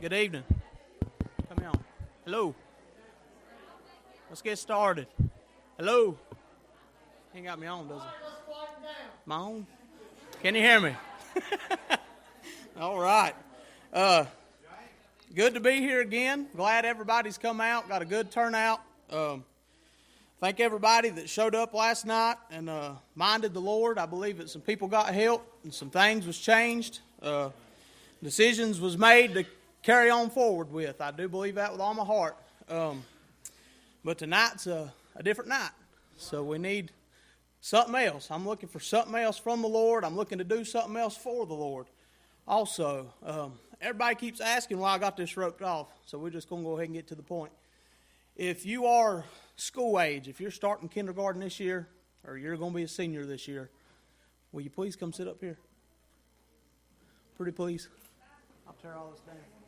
Good evening. Come on. Hello. Let's get started. Hello. Ain't got me on, does it? My on? Can you hear me? All right. Uh, good to be here again. Glad everybody's come out. Got a good turnout. Um, thank everybody that showed up last night and uh, minded the Lord. I believe that some people got help and some things was changed. Uh, decisions was made to carry on forward with. I do believe that with all my heart. Um, but tonight's a, a different night. So we need something else. I'm looking for something else from the Lord. I'm looking to do something else for the Lord. Also, um, everybody keeps asking why I got this roped off. So we're just going to go ahead and get to the point. If you are school age, if you're starting kindergarten this year, or you're going to be a senior this year, will you please come sit up here? Pretty please. I'll tear all this down.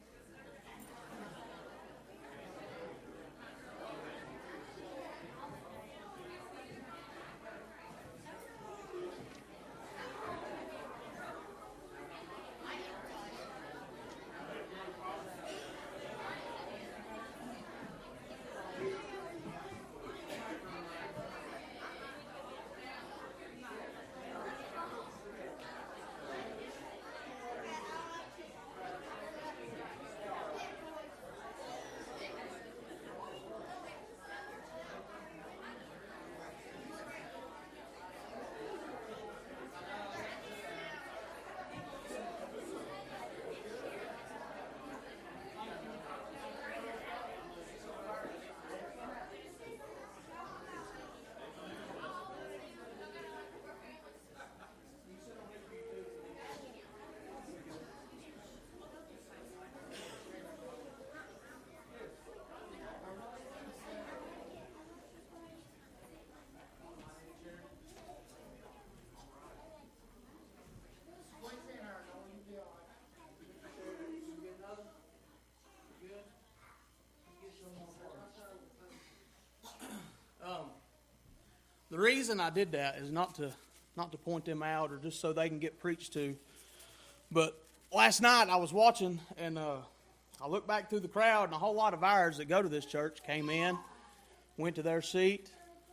Reason I did that is not to not to point them out or just so they can get preached to. But last night I was watching and uh, I looked back through the crowd and a whole lot of ours that go to this church came in, went to their seat,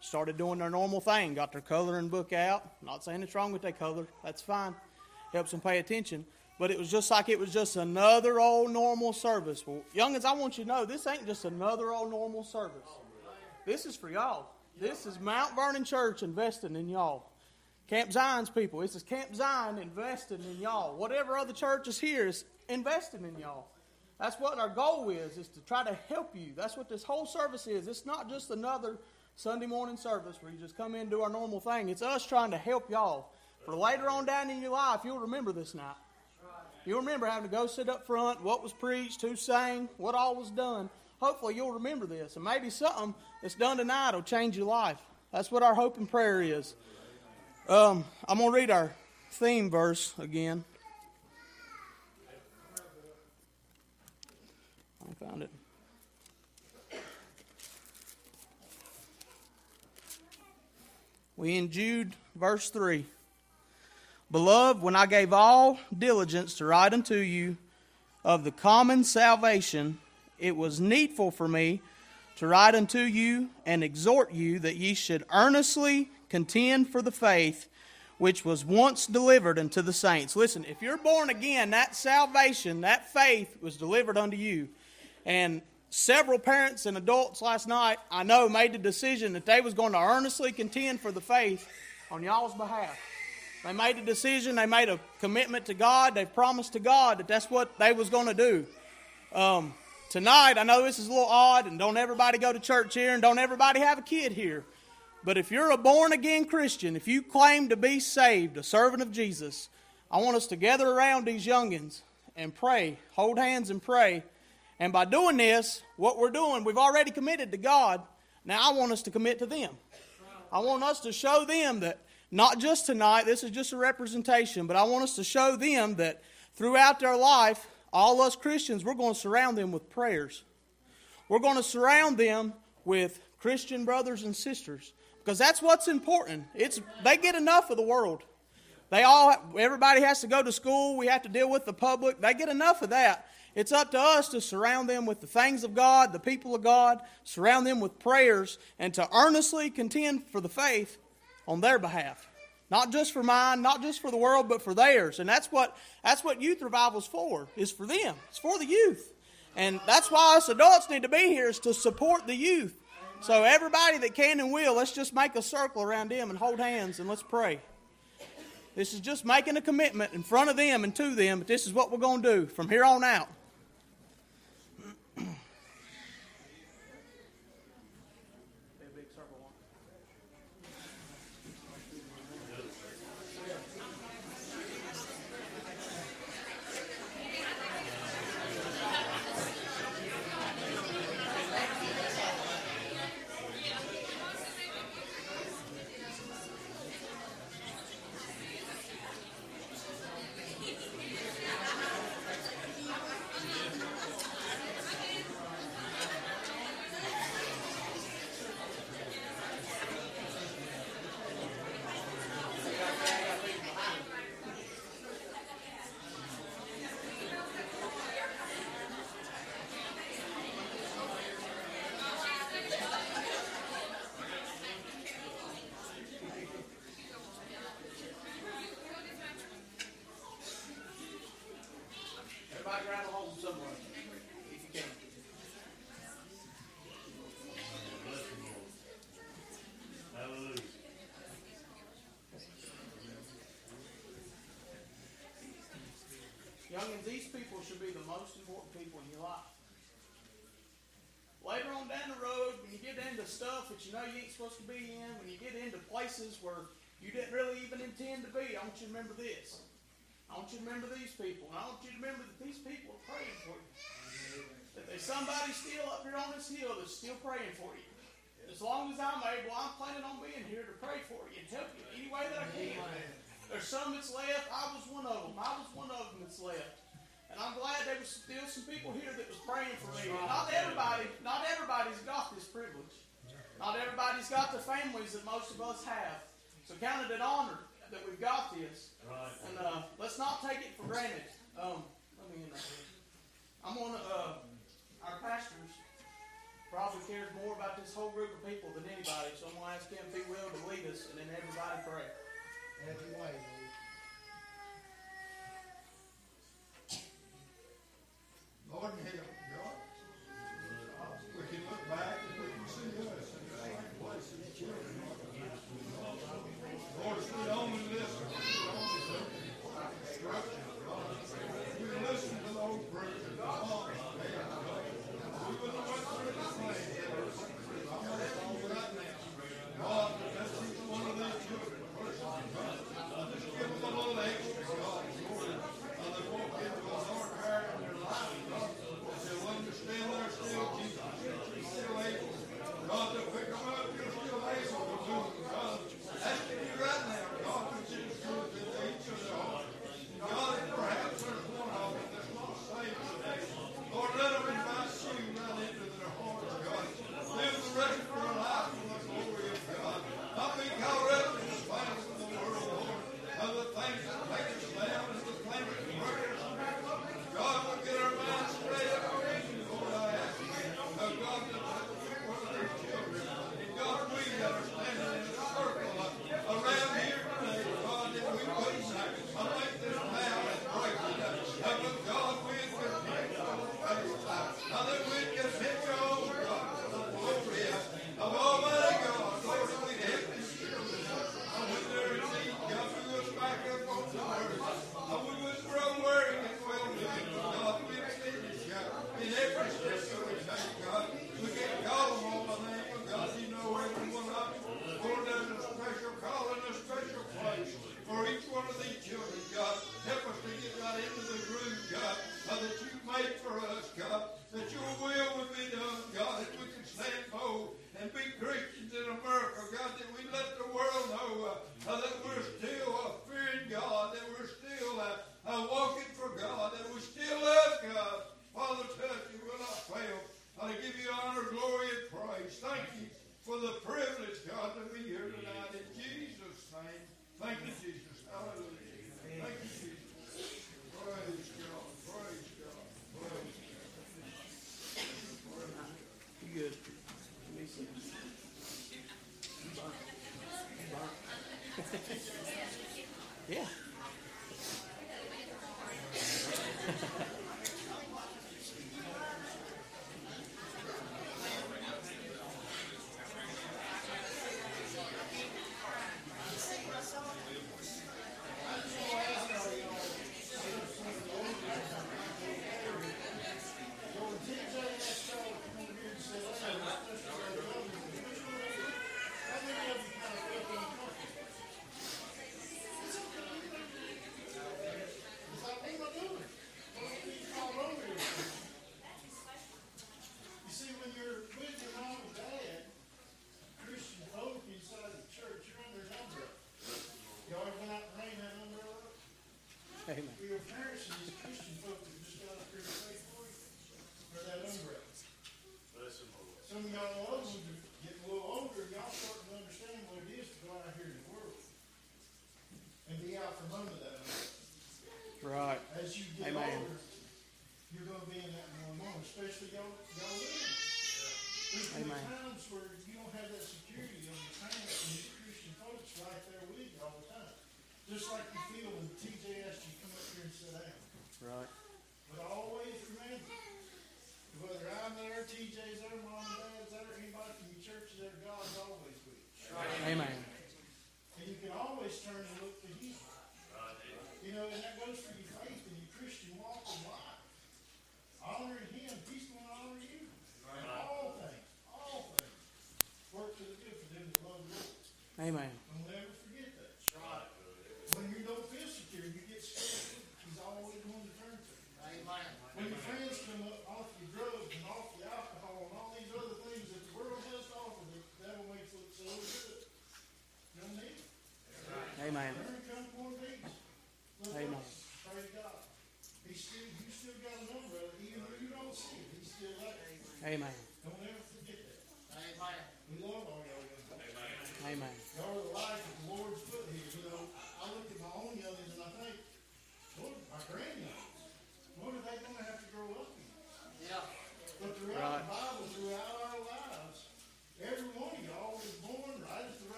started doing their normal thing, got their coloring book out. Not saying it's wrong with their color, that's fine. Helps them pay attention. But it was just like it was just another old normal service. Well, youngins, I want you to know this ain't just another old normal service. This is for y'all. This is Mount Vernon Church investing in y'all. Camp Zion's people. This is Camp Zion investing in y'all. Whatever other churches here is investing in y'all. That's what our goal is, is to try to help you. That's what this whole service is. It's not just another Sunday morning service where you just come in and do our normal thing. It's us trying to help y'all. For later on down in your life, you'll remember this night. You'll remember having to go sit up front, what was preached, who sang, what all was done hopefully you'll remember this. And maybe something that's done tonight It'll change your life. That's what our hope and prayer is. Um, I'm going to read our theme verse again. I found it. We in Jude, verse 3. Beloved, when I gave all diligence to write unto you, of the common salvation, it was needful for me to write unto you and exhort you that ye should earnestly contend for the faith which was once delivered unto the saints. Listen, if you're born again, that salvation, that faith was delivered unto you. And several parents and adults last night, I know, made the decision that they was going to earnestly contend for the faith on y'all's behalf. They made a decision. They made a commitment to God. They promised to God that that's what they was going to do. Um, tonight, I know this is a little odd, and don't everybody go to church here, and don't everybody have a kid here. But if you're a born again Christian, if you claim to be saved, a servant of Jesus, I want us to gather around these youngins and pray, hold hands and pray. And by doing this, what we're doing, we've already committed to God. Now I want us to commit to them. I want us to show them that not just tonight, this is just a representation, but I want us to show them that throughout their life, all us Christians, we're going to surround them with prayers. We're going to surround them with Christian brothers and sisters because that's what's important. It's they get enough of the world. They all everybody has to go to school. We have to deal with the public. They get enough of that. It's up to us to surround them with the things of God, the people of God, surround them with prayers, and to earnestly contend for the faith on their behalf. Not just for mine, not just for the world, but for theirs. And that's what that's what youth revival's for, is for them. It's for the youth. And that's why us adults need to be here is to support the youth. So, everybody that can and will, let's just make a circle around them and hold hands and let's pray. This is just making a commitment in front of them and to them, but this is what we're going to do from here on out. Everybody grab a hold somewhere, if you can. Hallelujah. Youngins, these people should be the most important people in your life. Later on down the road, when you get into stuff that you know you ain't supposed to be in, when you get into places where you didn't really even intend to be, I want you to remember this. I want you to remember these people. And I want you to remember that these people are praying for you. That there's somebody still up here on this hill that's still praying for you. As long as I'm able, I'm planning on being here to pray for you and help you any way that I can. There's some that's left. I was one of them. I was one of them that's left. And I'm glad there was still some people here that was praying for me. Not everybody, not everybody's got this privilege. Not everybody's got the families that most of us have. So count it an honor that we've got this. Right. And uh, let's not take it for granted. Um, let me in there. I'm on uh, our pastors probably cares more about this whole group of people than anybody, so I'm gonna ask him if he will to lead us, and then everybody pray. Have your way, Lord. Lord, help, God.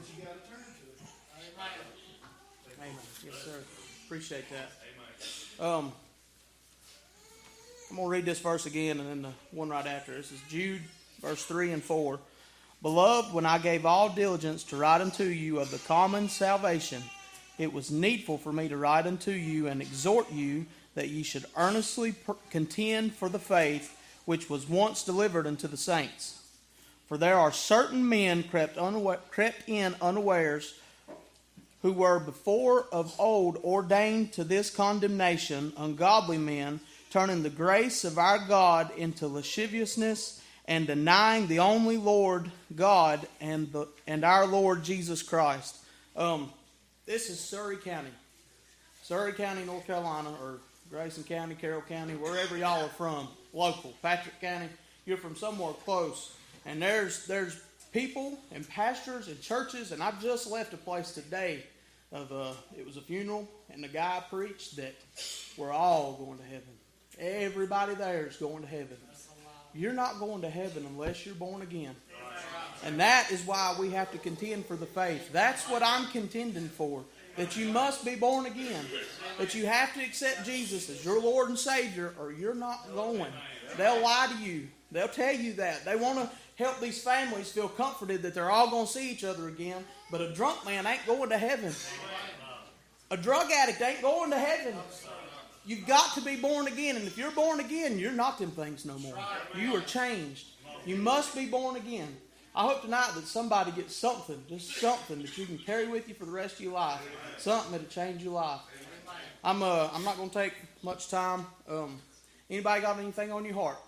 Amen. But you got to turn to it. Amen. Yes, sir. Appreciate that. Um, I'm going to read this verse again and then the one right after. This is Jude, verse 3 and 4. Beloved, when I gave all diligence to write unto you of the common salvation, it was needful for me to write unto you and exhort you that ye should earnestly per- contend for the faith which was once delivered unto the saints. For there are certain men crept, crept in unawares who were before of old ordained to this condemnation, ungodly men, turning the grace of our God into lasciviousness and denying the only Lord God and the and our Lord Jesus Christ. Um, this is Surry County, Surry County, North Carolina, or Grayson County, Carroll County, wherever y'all are from, local, Patrick County. You're from somewhere close, and there's there's people and pastors and churches, and I just left a place today of uh, it was a funeral, and the guy preached that we're all going to heaven. Everybody there is going to heaven. You're not going to heaven unless you're born again. And that is why we have to contend for the faith. That's what I'm contending for. That you must be born again. That you have to accept Jesus as your Lord and Savior, or you're not going. They'll lie to you. They'll tell you that. They want to help these families feel comforted that they're all going to see each other again. But a drunk man ain't going to heaven. A drug addict ain't going to heaven. You've got to be born again. And if you're born again, you're not them things no more. You are changed. You must be born again. I hope tonight that somebody gets something, just something that you can carry with you for the rest of your life. Something that'll change your life. I'm uh, I'm not going to take much time. Um, anybody got anything on your heart?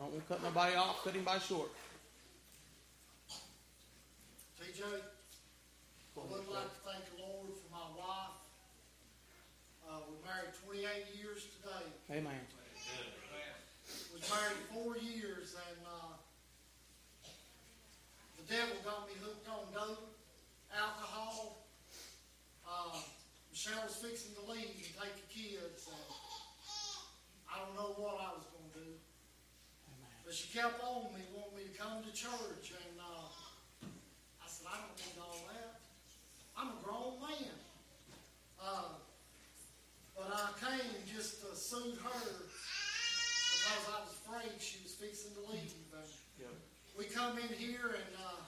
I don't want to cut nobody off, cut anybody short. TJ, I would like to thank the Lord for my wife. Uh, we're married 28 years today. Amen. We married four years, and uh, the devil got me hooked on dope, alcohol. Uh, Michelle was fixing to leave and take the kids. And I don't know what I was but she kept on me, wanting me to come to church and, uh, I said, I don't need all that. I'm a grown man. Uh, but I came just to soothe her because I was afraid she was fixing to leave. And Yep. we come in here and uh,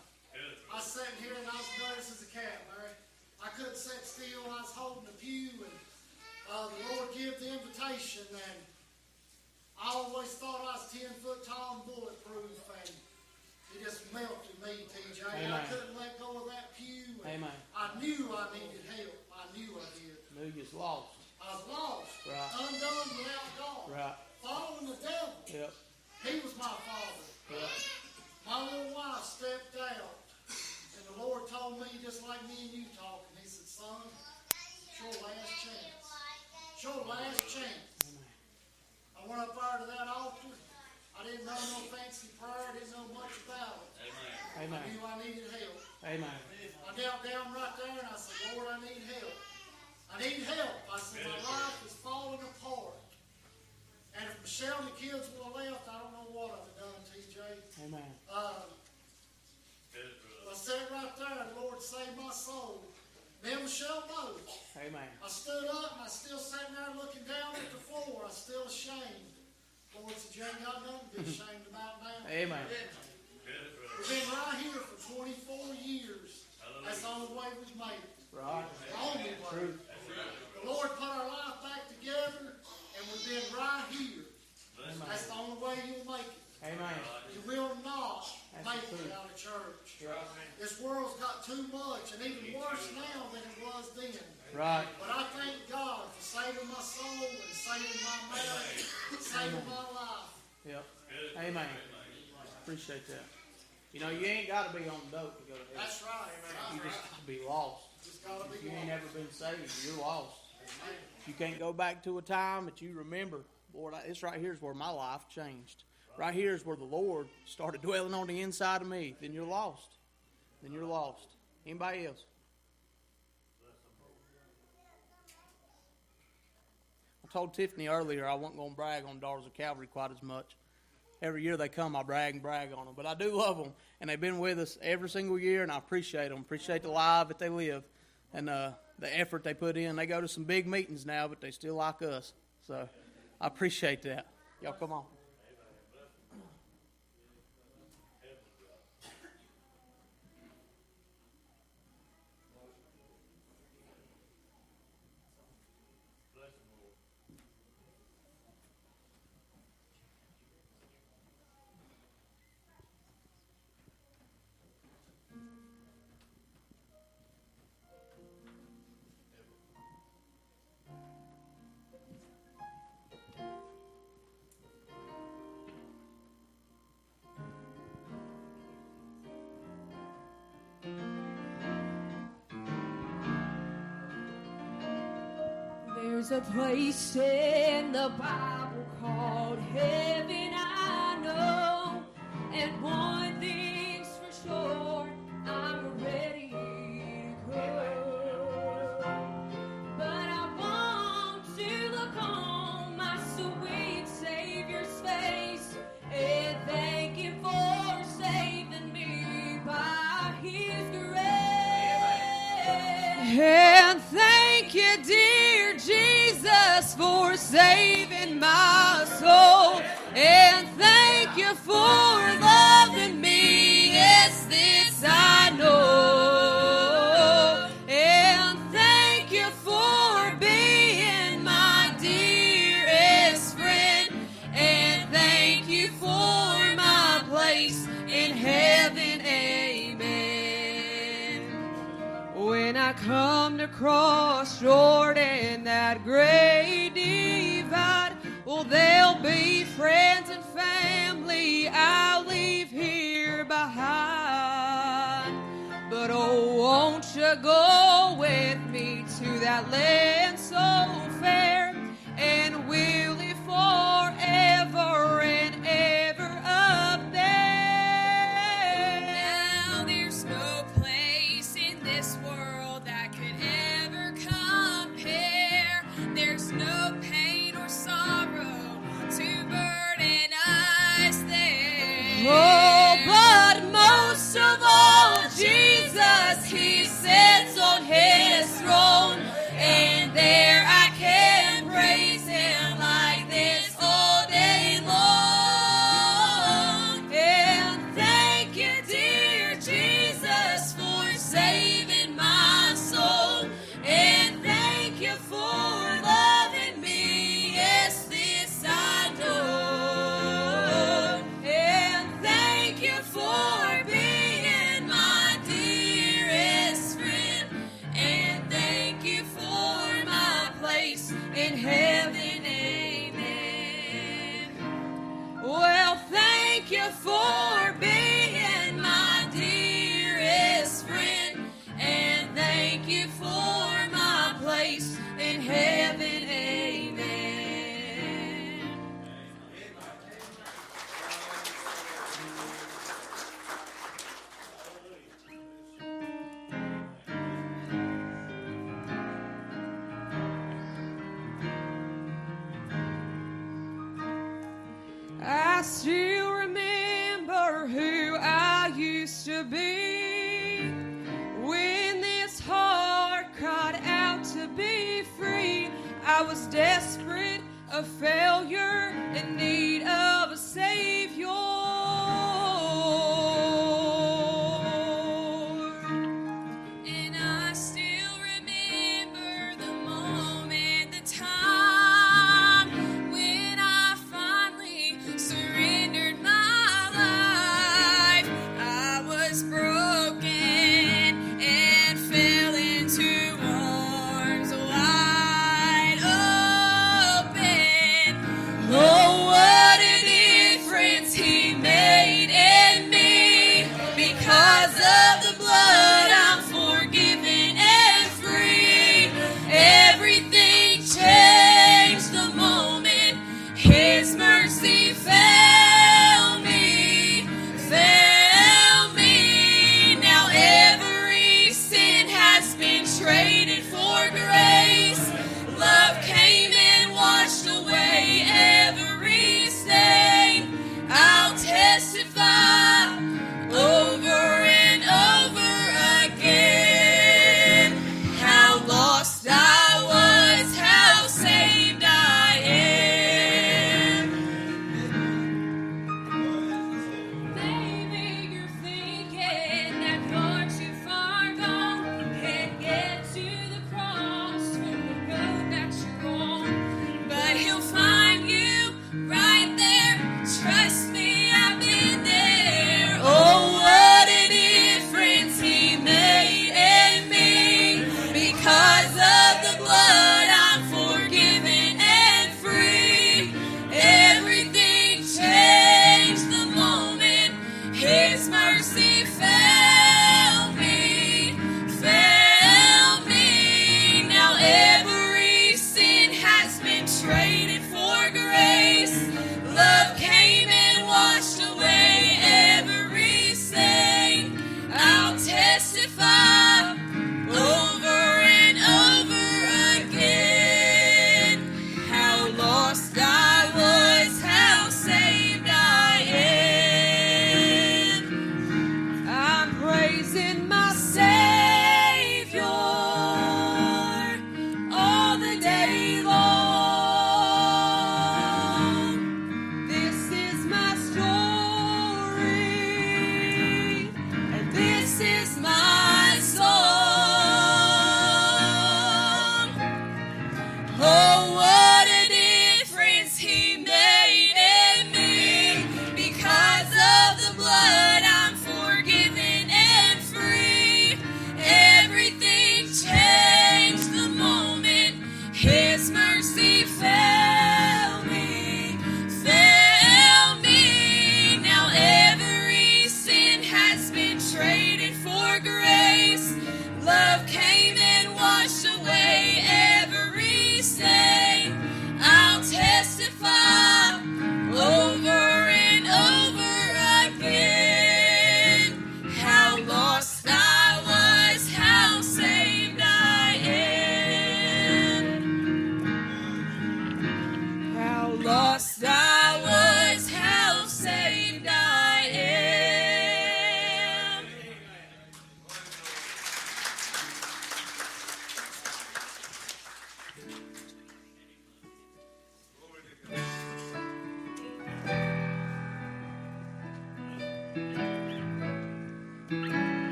I sat here and I was nervous as a cat, Larry. I couldn't sit still. I was holding the pew and uh, the Lord gave the invitation and I always thought I was ten foot tall and bulletproof and it just melted me, TJ. I couldn't let go of that pew. Amen. I knew I needed help. I knew I did. Knew you was lost. I was lost, Right. undone without God, Right. following the devil. Yep. He was my father. Yep. My little wife stepped out, and the Lord told me, just like me and you talking, He said, Son, it's your last chance. It's your last chance. Amen. I went up there to that altar. I didn't know no fancy prayer, I didn't know much about it. I Amen. knew I needed help. Amen. I knelt down right there and I said, Lord, I need help. I need help. I said, my life is falling apart. And if Michelle and the kids would have left, I don't know what I'd have done, TJ. Amen. Uh, I said right there Lord save my soul. Michelle both. Amen. I stood up and I still sat there looking down at the floor. I still ashamed. Lord ain't got nothing to be ashamed about now. Amen. We've been right here for 24 years. That's the only way we've made it. Right. The only way. True. The Lord put our life back together, and we've been right here. That's the only way you'll make it. Amen. You will not That's make it out of church. Right. This world's got too much, and even worse now than it was then. Right. But I thank God for saving my soul and saving my marriage, saving my life. Yep. Amen. Appreciate that. You know, you ain't got to be on dope to go to heaven. That's right. You man. just got to be lost. If you ain't ever been saved, you're lost. You can't go back to a time that you remember, Lord, this right here is where my life changed. Right here is where the Lord started dwelling on the inside of me. Then you're lost. Then you're lost. Anybody else? I told Tiffany earlier I wasn't going to brag on Daughters of Calvary quite as much. Every year they come, I brag and brag on them. But I do love them, and they've been with us every single year, and I appreciate them. Appreciate the life that they live and uh, the effort they put in. They go to some big meetings now, but they still like us. So I appreciate that. Y'all come on. There's a place in the Bible called heaven, I know. And one thing's saving my soul. And thank you for loving me. Yes, this I know. And thank you for being my dearest friend. And thank you for my place in heaven. Amen. When I come to cross Jordan, there'll be friends and family I'll leave here behind. But oh, won't you go with me to that land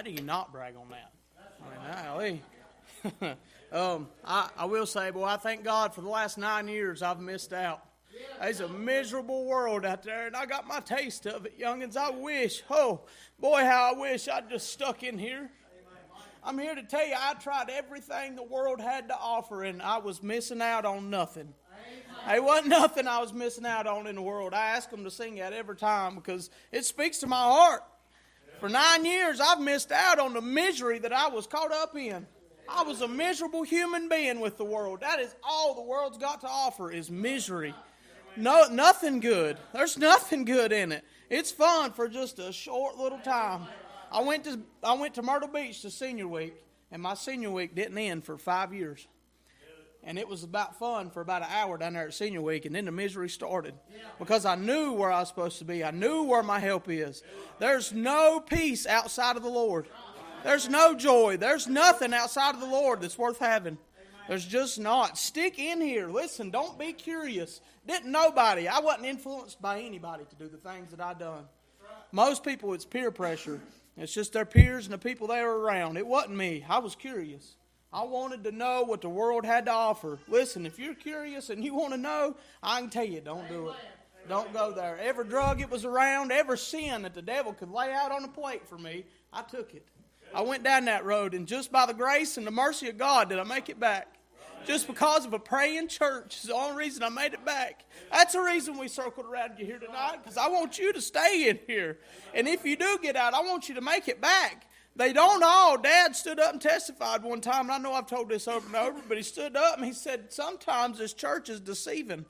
How do you not brag on that? I mean, um, I, I will say, boy, I thank God for the last nine years I've missed out. It's a miserable world out there, and I got my taste of it, youngins. I wish, oh, boy, how I wish I'd just stuck in here. I'm here to tell you, I tried everything the world had to offer, and I was missing out on nothing. It wasn't nothing I was missing out on in the world. I ask them to sing that every time because it speaks to my heart. For nine years, I've missed out on the misery that I was caught up in. I was a miserable human being with the world. That is all the world's got to offer is misery. No, nothing good. There's nothing good in it. It's fun for just a short little time. I went to I went to Myrtle Beach to senior week, and my senior week didn't end for five years. And it was about fun for about an hour down there at senior week, and then the misery started because I knew where I was supposed to be. I knew where my help is. There's no peace outside of the Lord. There's no joy. There's nothing outside of the Lord that's worth having. There's just not. Stick in here. Listen, don't be curious. Didn't nobody. I wasn't influenced by anybody to do the things that I done. Most people, it's peer pressure. It's just their peers and the people they were around. It wasn't me. I was curious. I wanted to know what the world had to offer. Listen, if you're curious and you want to know, I can tell you, don't do it. Don't go there. Every drug it was around, every sin that the devil could lay out on a plate for me, I took it. I went down that road, and just by the grace and the mercy of God did I make it back. Just because of a praying church is the only reason I made it back. That's the reason we circled around you here tonight, because I want you to stay in here. And if you do get out, I want you to make it back. They don't all. Dad stood up and testified one time, and I know I've told this over and over, but he stood up and he said, Sometimes this church is deceiving.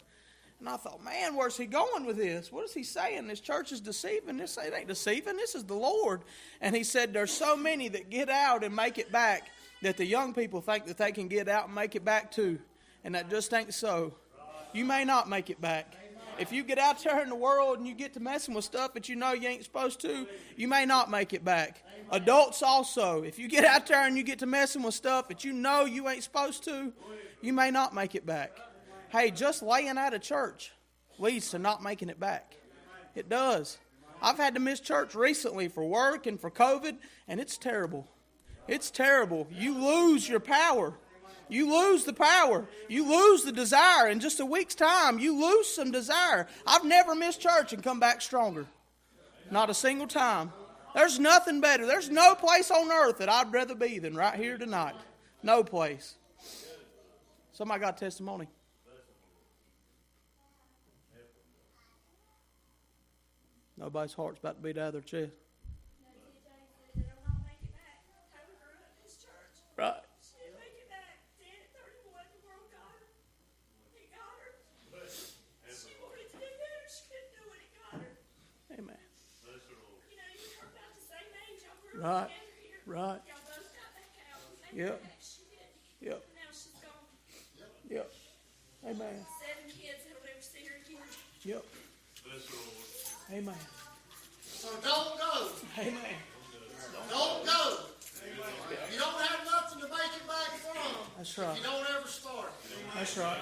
And I thought, man, where's he going with this? What is he saying? This church is deceiving. This it ain't deceiving. This is the Lord. And he said, There's so many that get out and make it back that the young people think that they can get out and make it back too. And that just ain't so. You may not make it back. If you get out there in the world and you get to messing with stuff that you know you ain't supposed to, you may not make it back. Adults also, if you get out there and you get to messing with stuff that you know you ain't supposed to, you may not make it back. Hey, just laying out of church leads to not making it back. It does. I've had to miss church recently for work and for COVID, and it's terrible. It's terrible. You lose your power. You lose the power. You lose the desire. In just a week's time, you lose some desire. I've never missed church and come back stronger. Not a single time. There's nothing better. There's no place on earth that I'd rather be than right here tonight. No place. Somebody got testimony. Nobody's heart's about to beat out of their chest. Right. Amen. Right. Right. Yep. Yep. Yep. Amen. Seven kids that'll never see her again. Yep. Amen. So don't go. Amen. Don't go. You don't have nothing to make it back from. That's right. You don't ever start. That's right.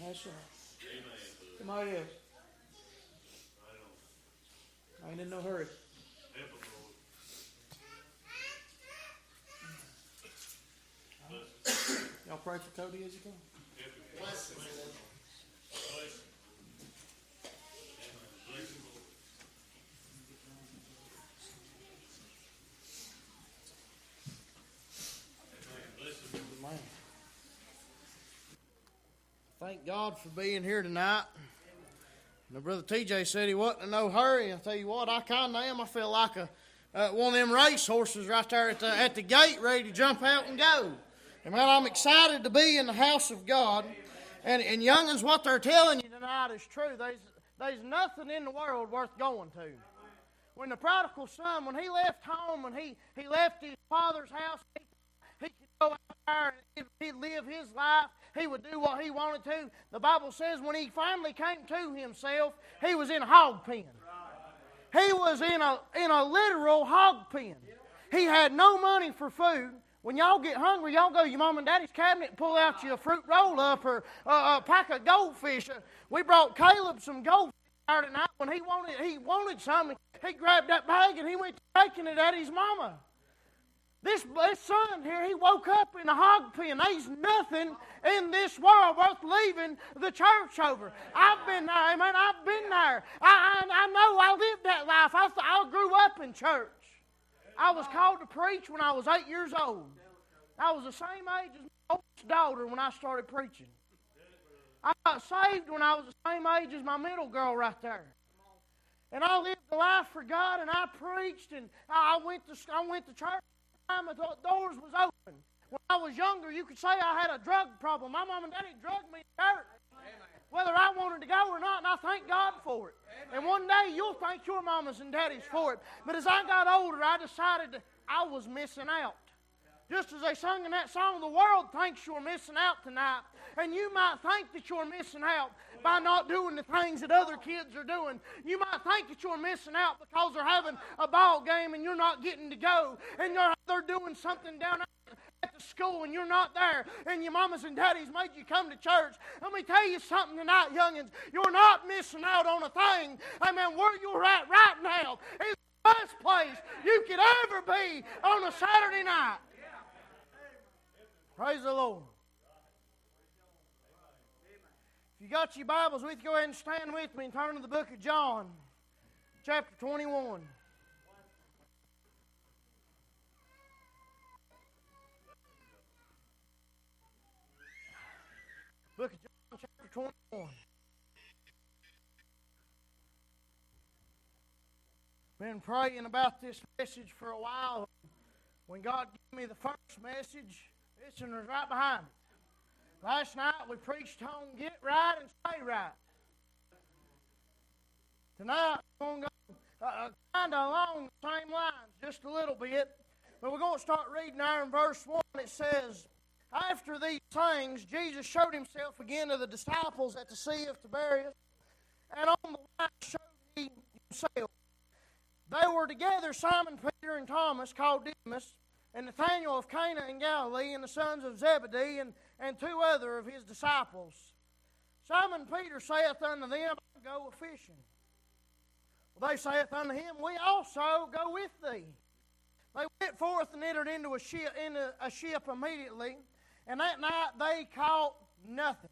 That's right. Somebody else. I ain't in no hurry. Y'all pray for Cody as you comes. Bless him. Thank God for being here tonight. Now, Brother TJ said he wasn't in no hurry. I tell you what, I kind of am. I feel like a uh, one of them race horses right there at the, at the gate, ready to jump out and go. And man, I'm excited to be in the house of God. And, and youngins, what they're telling you tonight is true. There's, there's nothing in the world worth going to. When the prodigal son, when he left home, when he, he left his father's house, he, he could go out there and he'd live his life. He would do what he wanted to. The Bible says when he finally came to himself, he was in a hog pen. He was in a, in a literal hog pen. He had no money for food. When y'all get hungry, y'all go to your mom and daddy's cabinet and pull out your fruit roll up or uh, a pack of goldfish. Uh, we brought Caleb some goldfish Saturday night when he wanted he wanted something. He grabbed that bag and he went taking it at his mama. This, this son here, he woke up in a hog pen. There's nothing in this world worth leaving the church over. I've been there, man. I've been there. I, I, I know I lived that life. I, I grew up in church. I was called to preach when I was eight years old. I was the same age as my oldest daughter when I started preaching. I got saved when I was the same age as my middle girl right there. And I lived the life for God, and I preached, and I went to I went to church time the doors was open. When I was younger, you could say I had a drug problem. My mom and daddy drugged me to church. Whether I wanted to go or not, and I thank God for it. And one day you'll thank your mamas and daddies for it. But as I got older, I decided that I was missing out. Just as they sung in that song, the world thinks you're missing out tonight. And you might think that you're missing out by not doing the things that other kids are doing. You might think that you're missing out because they're having a ball game and you're not getting to go. And they're doing something down the school and you're not there and your mamas and daddies made you come to church. Let me tell you something tonight, youngins. You're not missing out on a thing. Amen. Where you're at right now is the best place you could ever be on a Saturday night. Praise the Lord. If you got your Bibles with you, go ahead and stand with me and turn to the book of John, chapter 21. Book of John, 21. Been praying about this message for a while. When God gave me the first message, this one was right behind it. Last night we preached on get right and stay right. Tonight we're going to go uh, kind of along the same lines, just a little bit. But we're going to start reading there in verse 1. It says, After these things, Jesus showed himself again to the disciples at the Sea of Tiberias, and on the land showed he himself. They were together, Simon Peter and Thomas, called Didymus, and Nathanael of Cana in Galilee, and the sons of Zebedee, and and two other of his disciples. Simon Peter saith unto them, Go a fishing. Well, they saith unto him, We also go with thee. They went forth and entered into a ship, into a ship immediately, and that night they caught nothing.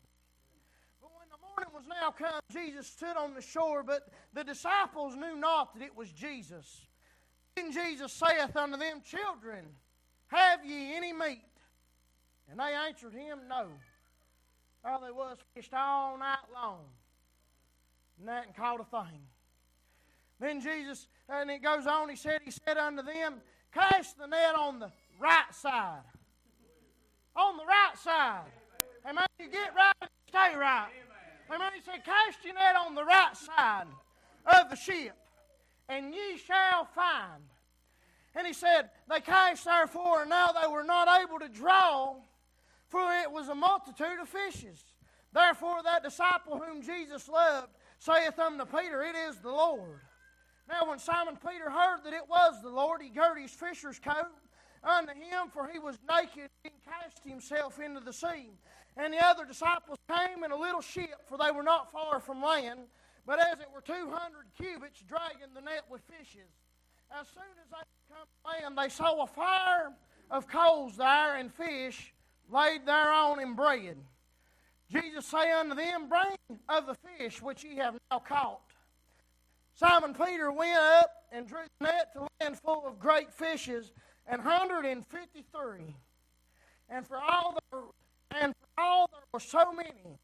But when the morning was now come, Jesus stood on the shore, but the disciples knew not that it was Jesus. Then Jesus saith unto them, Children, have ye any meat? And they answered him, No. All they was fished all night long. And that and caught a thing. Then Jesus, and it goes on, he said, He said unto them, Cast the net on the right side. On the right side. Amen. You get right and stay right. Amen. He said, Cast your net on the right side of the ship, and ye shall find. And he said, They cast therefore, and now they were not able to draw for it was a multitude of fishes. Therefore, that disciple whom Jesus loved saith unto Peter, It is the Lord. Now, when Simon Peter heard that it was the Lord, he girded his fisher's coat unto him, for he was naked, and cast himself into the sea. And the other disciples came in a little ship, for they were not far from land, but as it were two hundred cubits, dragging the net with fishes. As soon as they come to land, they saw a fire of coals there and fish laid thereon in bread. Jesus say unto them, Bring of the fish which ye have now caught. Simon Peter went up and drew the net to land full of great fishes, and hundred and for all there, and for all there were so many,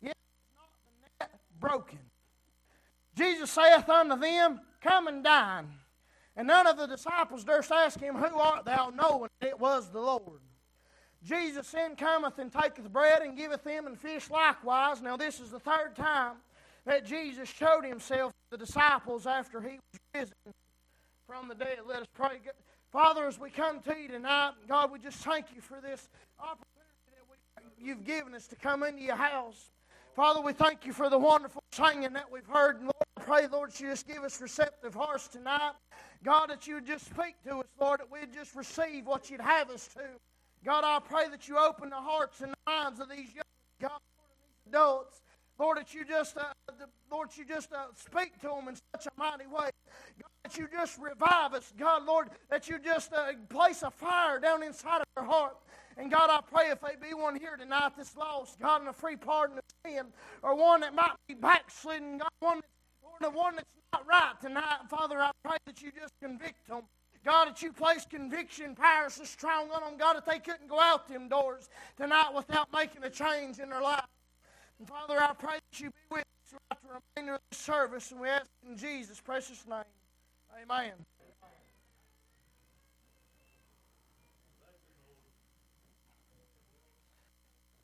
yet not the net broken. Jesus saith unto them, Come and dine. And none of the disciples durst ask him, Who art thou? knowing it was the Lord. Jesus then cometh and taketh bread and giveth them and fish likewise. Now, this is the third time that Jesus showed himself to the disciples after he was risen from the dead. Let us pray. Father, as we come to you tonight, God, we just thank you for this opportunity that we, you've given us to come into your house. Father, we thank you for the wonderful singing that we've heard. And Lord, I pray, Lord, that you just give us receptive hearts tonight. God, that you would just speak to us, Lord, that we'd just receive what you'd have us to. God, I pray that you open the hearts and the minds of these young God, adults. Lord, that you just, uh, the, Lord, you just uh, speak to them in such a mighty way. God, that you just revive us. God, Lord, that you just uh, place a fire down inside of their heart. And God, I pray if they be one here tonight that's lost, God, in a free pardon of sin, or one that might be backslidden, God, one that's, one that's not right tonight, Father, I pray that you just convict them. God, that you place conviction power so strong on them, God, that they couldn't go out them doors tonight without making a change in their life. And Father, I pray that you be with us throughout the remainder of the service, and we ask in Jesus' precious name. Amen.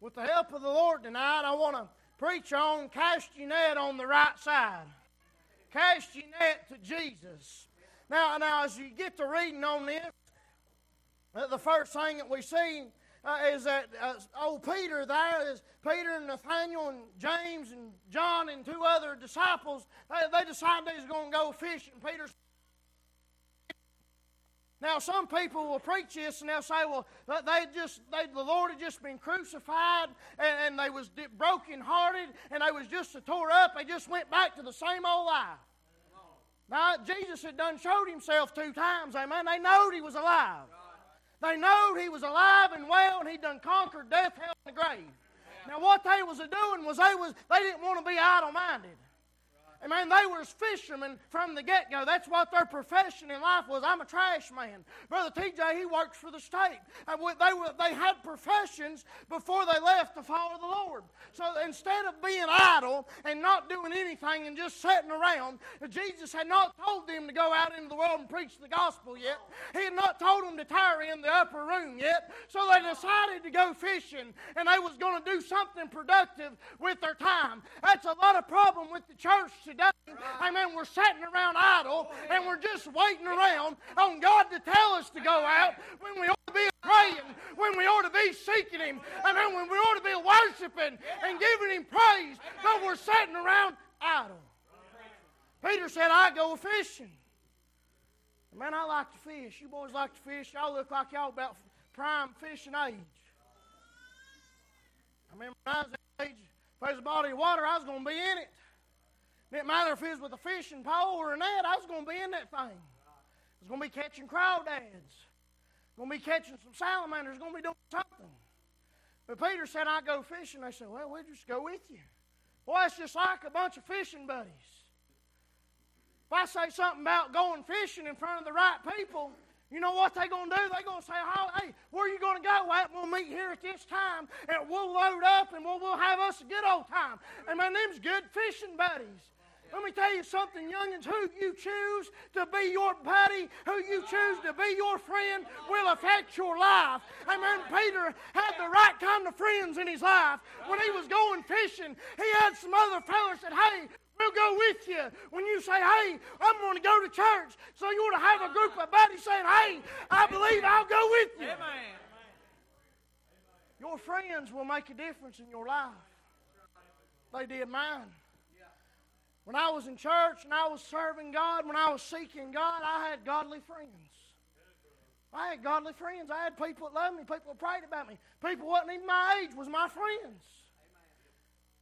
With the help of the Lord tonight, I want to preach on cast your net on the right side. Cast your net to Jesus. Now, now, as you get to reading on this, uh, the first thing that we see uh, is that uh, old Peter there is Peter and Nathaniel and James and John and two other disciples. They, they decided they was going to go fishing. Peter now, some people will preach this and they'll say, well, they just, they, the Lord had just been crucified and, and they was broken hearted and they was just tore up. They just went back to the same old life. Now, Jesus had done showed himself two times, amen. They knowed he was alive. They knowed he was alive and well and he'd done conquered death, hell, and the grave. Now, what they was doing was they, was, they didn't want to be idle-minded. I mean, they were fishermen from the get go. That's what their profession in life was. I'm a trash man. Brother TJ, he works for the state. And they, were, they had professions before they left to follow the Lord. So instead of being idle and not doing anything and just sitting around, Jesus had not told them to go out into the world and preach the gospel yet. He had not told them to tire in the upper room yet. So they decided to go fishing and they was going to do something productive with their time. That's a lot of problem with the church today. Amen. We're sitting around idle and we're just waiting around on God to tell us to go out when we ought to be praying, when we ought to be seeking Him. Amen. When we ought to be worshiping and giving Him praise. But we're sitting around idle. Peter said, I go fishing. Man, I like to fish. You boys like to fish. Y'all look like y'all about prime fishing age. I remember when I was that age, if a body of water, I was going to be in it. Didn't matter if it was with a fishing pole or a net, I was going to be in that thing. I was going to be catching crawdads. Going to be catching some salamanders. Going to be doing something. But Peter said, I go fishing. They said, Well, we'll just go with you. Boy, it's just like a bunch of fishing buddies. If I say something about going fishing in front of the right people, you know what they're going to do? They're going to say, hey, where are you going to go at? We'll meet here at this time, and we'll load up, and we'll, we'll have us a good old time. And my name's good fishing buddies. Let me tell you something, youngins. Who you choose to be your buddy, who you choose to be your friend, will affect your life. Amen. Peter had the right kind of friends in his life. When he was going fishing, he had some other fellas that, hey, We'll go with you. When you say, hey, I'm going to go to church, so you want to have a group of buddies saying, hey, I believe I'll go with you. Amen. Your friends will make a difference in your life. They did mine. When I was in church and I was serving God, when I was seeking God, I had godly friends. I had godly friends. I had people that loved me, people that prayed about me. People wasn't even my age was my friends.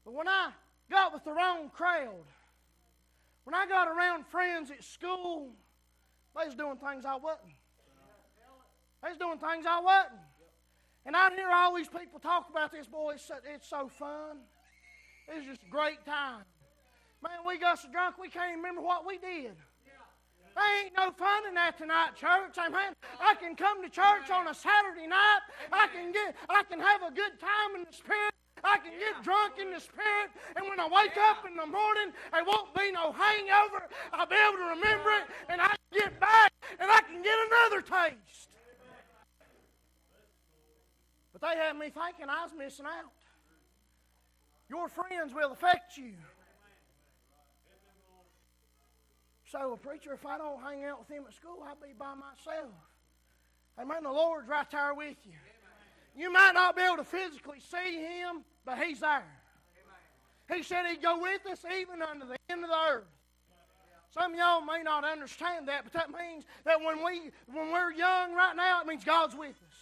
But when I got with the wrong crowd, when I got around friends at school, they was doing things I wasn't. They was doing things I wasn't. And I'd hear all these people talk about this. Boy, it's so, it's so fun. It's just a great time. Man, we got so drunk we can't remember what we did. There ain't no fun in that tonight, church. Amen. I can come to church on a Saturday night. I can get I can have a good time in the spirit. I can get drunk in the spirit, and when I wake up in the morning, there won't be no hangover. I'll be able to remember it, and I can get back, and I can get another taste. But they had me thinking I was missing out. Your friends will affect you. So, preacher, if I don't hang out with him at school, I'll be by myself. Amen. The Lord's right there with you. You might not be able to physically see him, but he's there. He said he'd go with us even unto the end of the earth. Some of y'all may not understand that, but that means that when, we, when we're young right now, it means God's with us.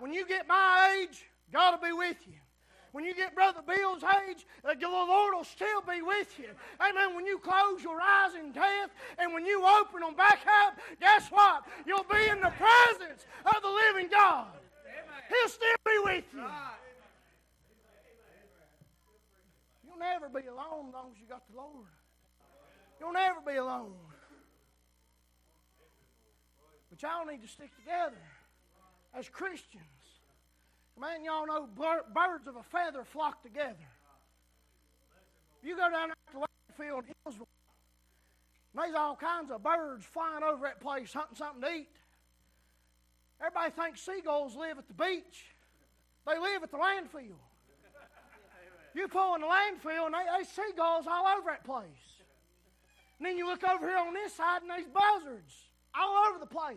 When you get my age, God will be with you. When you get Brother Bill's age, uh, the Lord will still be with you. Amen. When you close your eyes in death and when you open them back up, guess what? You'll be in the presence of the living God. He'll still be with you. You'll never be alone as long as you got the Lord. You'll never be alone. But y'all need to stick together as Christians. Man, y'all know birds of a feather flock together. You go down there to the field in Hillsboro, there's all kinds of birds flying over that place hunting something to eat. Everybody thinks seagulls live at the beach. They live at the landfill. You pull in the landfill and they seagulls all over that place. And then you look over here on this side and there's buzzards all over the place.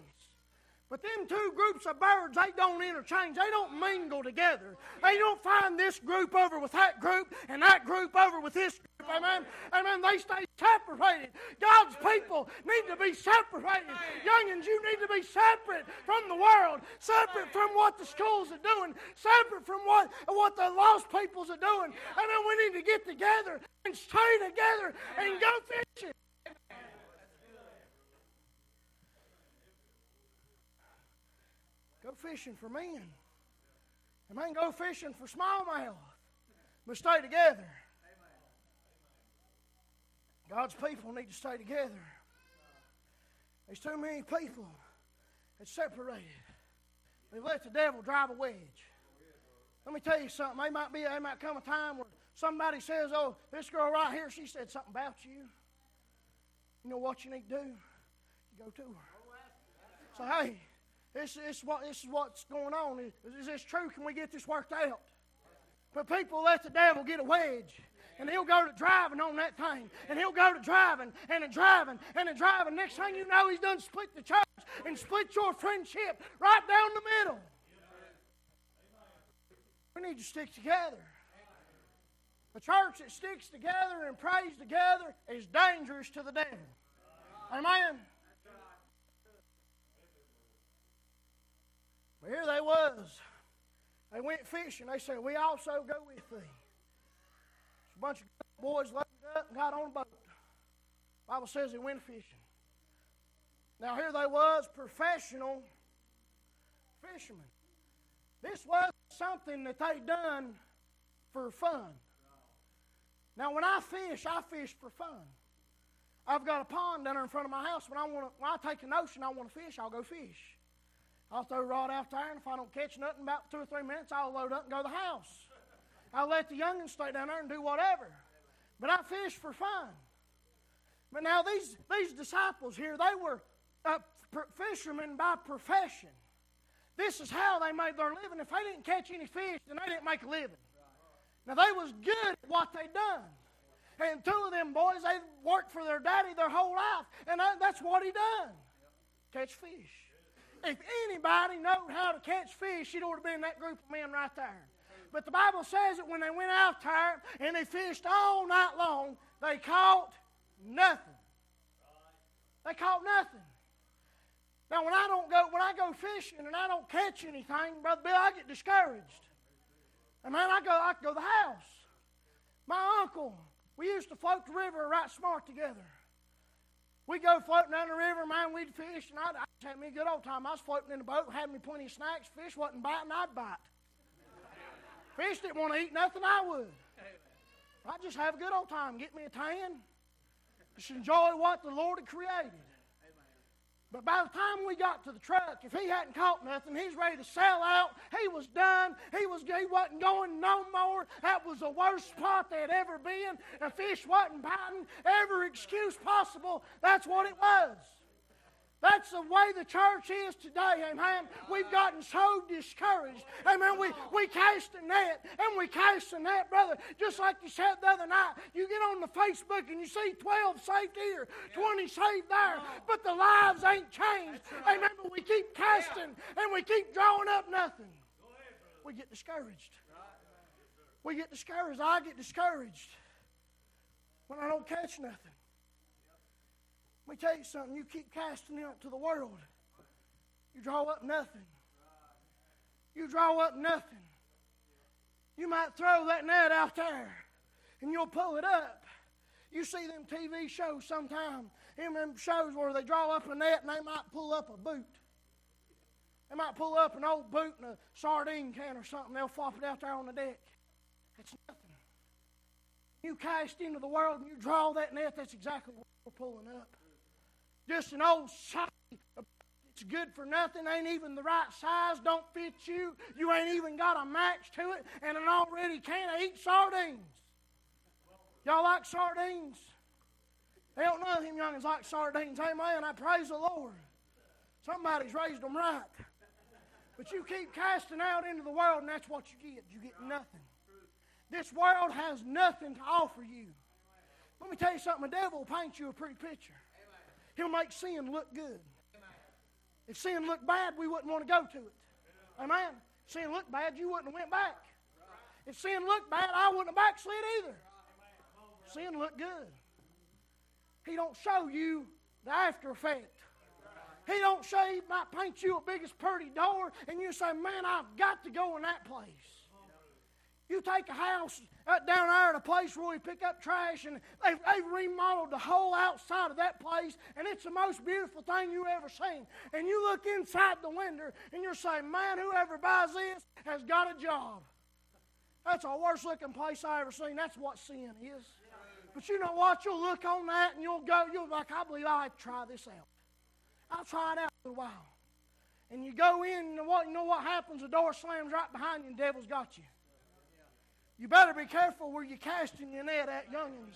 But them two groups of birds, they don't interchange. They don't mingle together. They don't find this group over with that group and that group over with this group. Amen. Amen. They stay separated. God's people need to be separated. Youngins, you need to be separate from the world, separate from what the schools are doing, separate from what, what the lost peoples are doing. Amen. We need to get together and stay together and go fishing. Go fishing for men. And man, go fishing for smallmouth. But stay together. God's people need to stay together. There's too many people that's separated. They let the devil drive a wedge. Let me tell you something. There might be there might come a time where somebody says, "Oh, this girl right here, she said something about you." You know what you need to do? You go to her. Say, "Hey, this, this, what, this is what's going on. Is, is this true? Can we get this worked out? But people let the devil get a wedge. And he'll go to driving on that thing. And he'll go to driving and driving and driving. Next thing you know, he's done split the church and split your friendship right down the middle. We need to stick together. A church that sticks together and prays together is dangerous to the devil. Amen. But here they was. They went fishing. They said, We also go with thee. a bunch of boys loaded up and got on a boat. Bible says they went fishing. Now here they was, professional fishermen. This was something that they done for fun. Now when I fish, I fish for fun. I've got a pond down there in front of my house. When I want to, when I take a notion I want to fish, I'll go fish. I'll throw rod out there, and if I don't catch nothing, about two or three minutes, I'll load up and go to the house. I'll let the youngins stay down there and do whatever. But I fish for fun. But now these, these disciples here, they were uh, fishermen by profession. This is how they made their living. If they didn't catch any fish, then they didn't make a living. Now they was good at what they done. And two of them boys, they worked for their daddy their whole life. And that's what he done. Catch fish. If anybody knowed how to catch fish, it ought to be in that group of men right there. But the Bible says that when they went out there and they fished all night long, they caught nothing. They caught nothing. Now, when I don't go, when I go fishing and I don't catch anything, brother Bill, I get discouraged. And man, I go, I go to the house. My uncle, we used to float the river right smart together. We go floating down the river, man, we'd fish, and I'd, I'd have me a good old time. I was floating in the boat, had me plenty of snacks. Fish wasn't biting, I'd bite. Fish didn't want to eat nothing, I would. I'd just have a good old time, get me a tan, just enjoy what the Lord had created. But by the time we got to the truck, if he hadn't caught nothing, he's ready to sell out. He was done. He was he wasn't going no more. That was the worst spot they'd ever been. The fish wasn't biting. Every excuse possible. That's what it was. That's the way the church is today, amen. We've gotten so discouraged. Amen. We, we cast a net and we cast a net, brother. Just like you said the other night, you get on the Facebook and you see 12 saved here, 20 saved there, but the lives ain't changed. Amen. But we keep casting and we keep drawing up nothing. We get discouraged. We get discouraged. I get discouraged when I don't catch nothing. Let me tell you something. You keep casting it to the world, you draw up nothing. You draw up nothing. You might throw that net out there and you'll pull it up. You see them TV shows sometimes, in them shows where they draw up a net and they might pull up a boot. They might pull up an old boot and a sardine can or something. They'll flop it out there on the deck. It's nothing. You cast into the world and you draw that net, that's exactly what we're pulling up. Just an old shot. It's good for nothing, ain't even the right size, don't fit you. You ain't even got a match to it, and an already can of eat sardines. Y'all like sardines? They don't know him youngins like sardines. Amen. I praise the Lord. Somebody's raised them right. But you keep casting out into the world, and that's what you get. You get nothing. This world has nothing to offer you. Let me tell you something. The devil will paint you a pretty picture. He'll make sin look good. If sin looked bad, we wouldn't want to go to it. Amen. Sin looked bad, you wouldn't have went back. If sin looked bad, I wouldn't have backslid either. Sin looked good. He don't show you the after effect. He don't show he might paint you a biggest pretty door and you say, Man, I've got to go in that place. You take a house uh, down there at a place where we pick up trash, and they've, they've remodeled the whole outside of that place, and it's the most beautiful thing you ever seen. And you look inside the window, and you're saying, Man, whoever buys this has got a job. That's the worst looking place I ever seen. That's what sin is. But you know what? You'll look on that and you'll go, you'll be like, I believe I'll try this out. I'll try it out for a while. And you go in, and what, you know what happens? The door slams right behind you, and the devil's got you. You better be careful where you're casting your net at, youngins.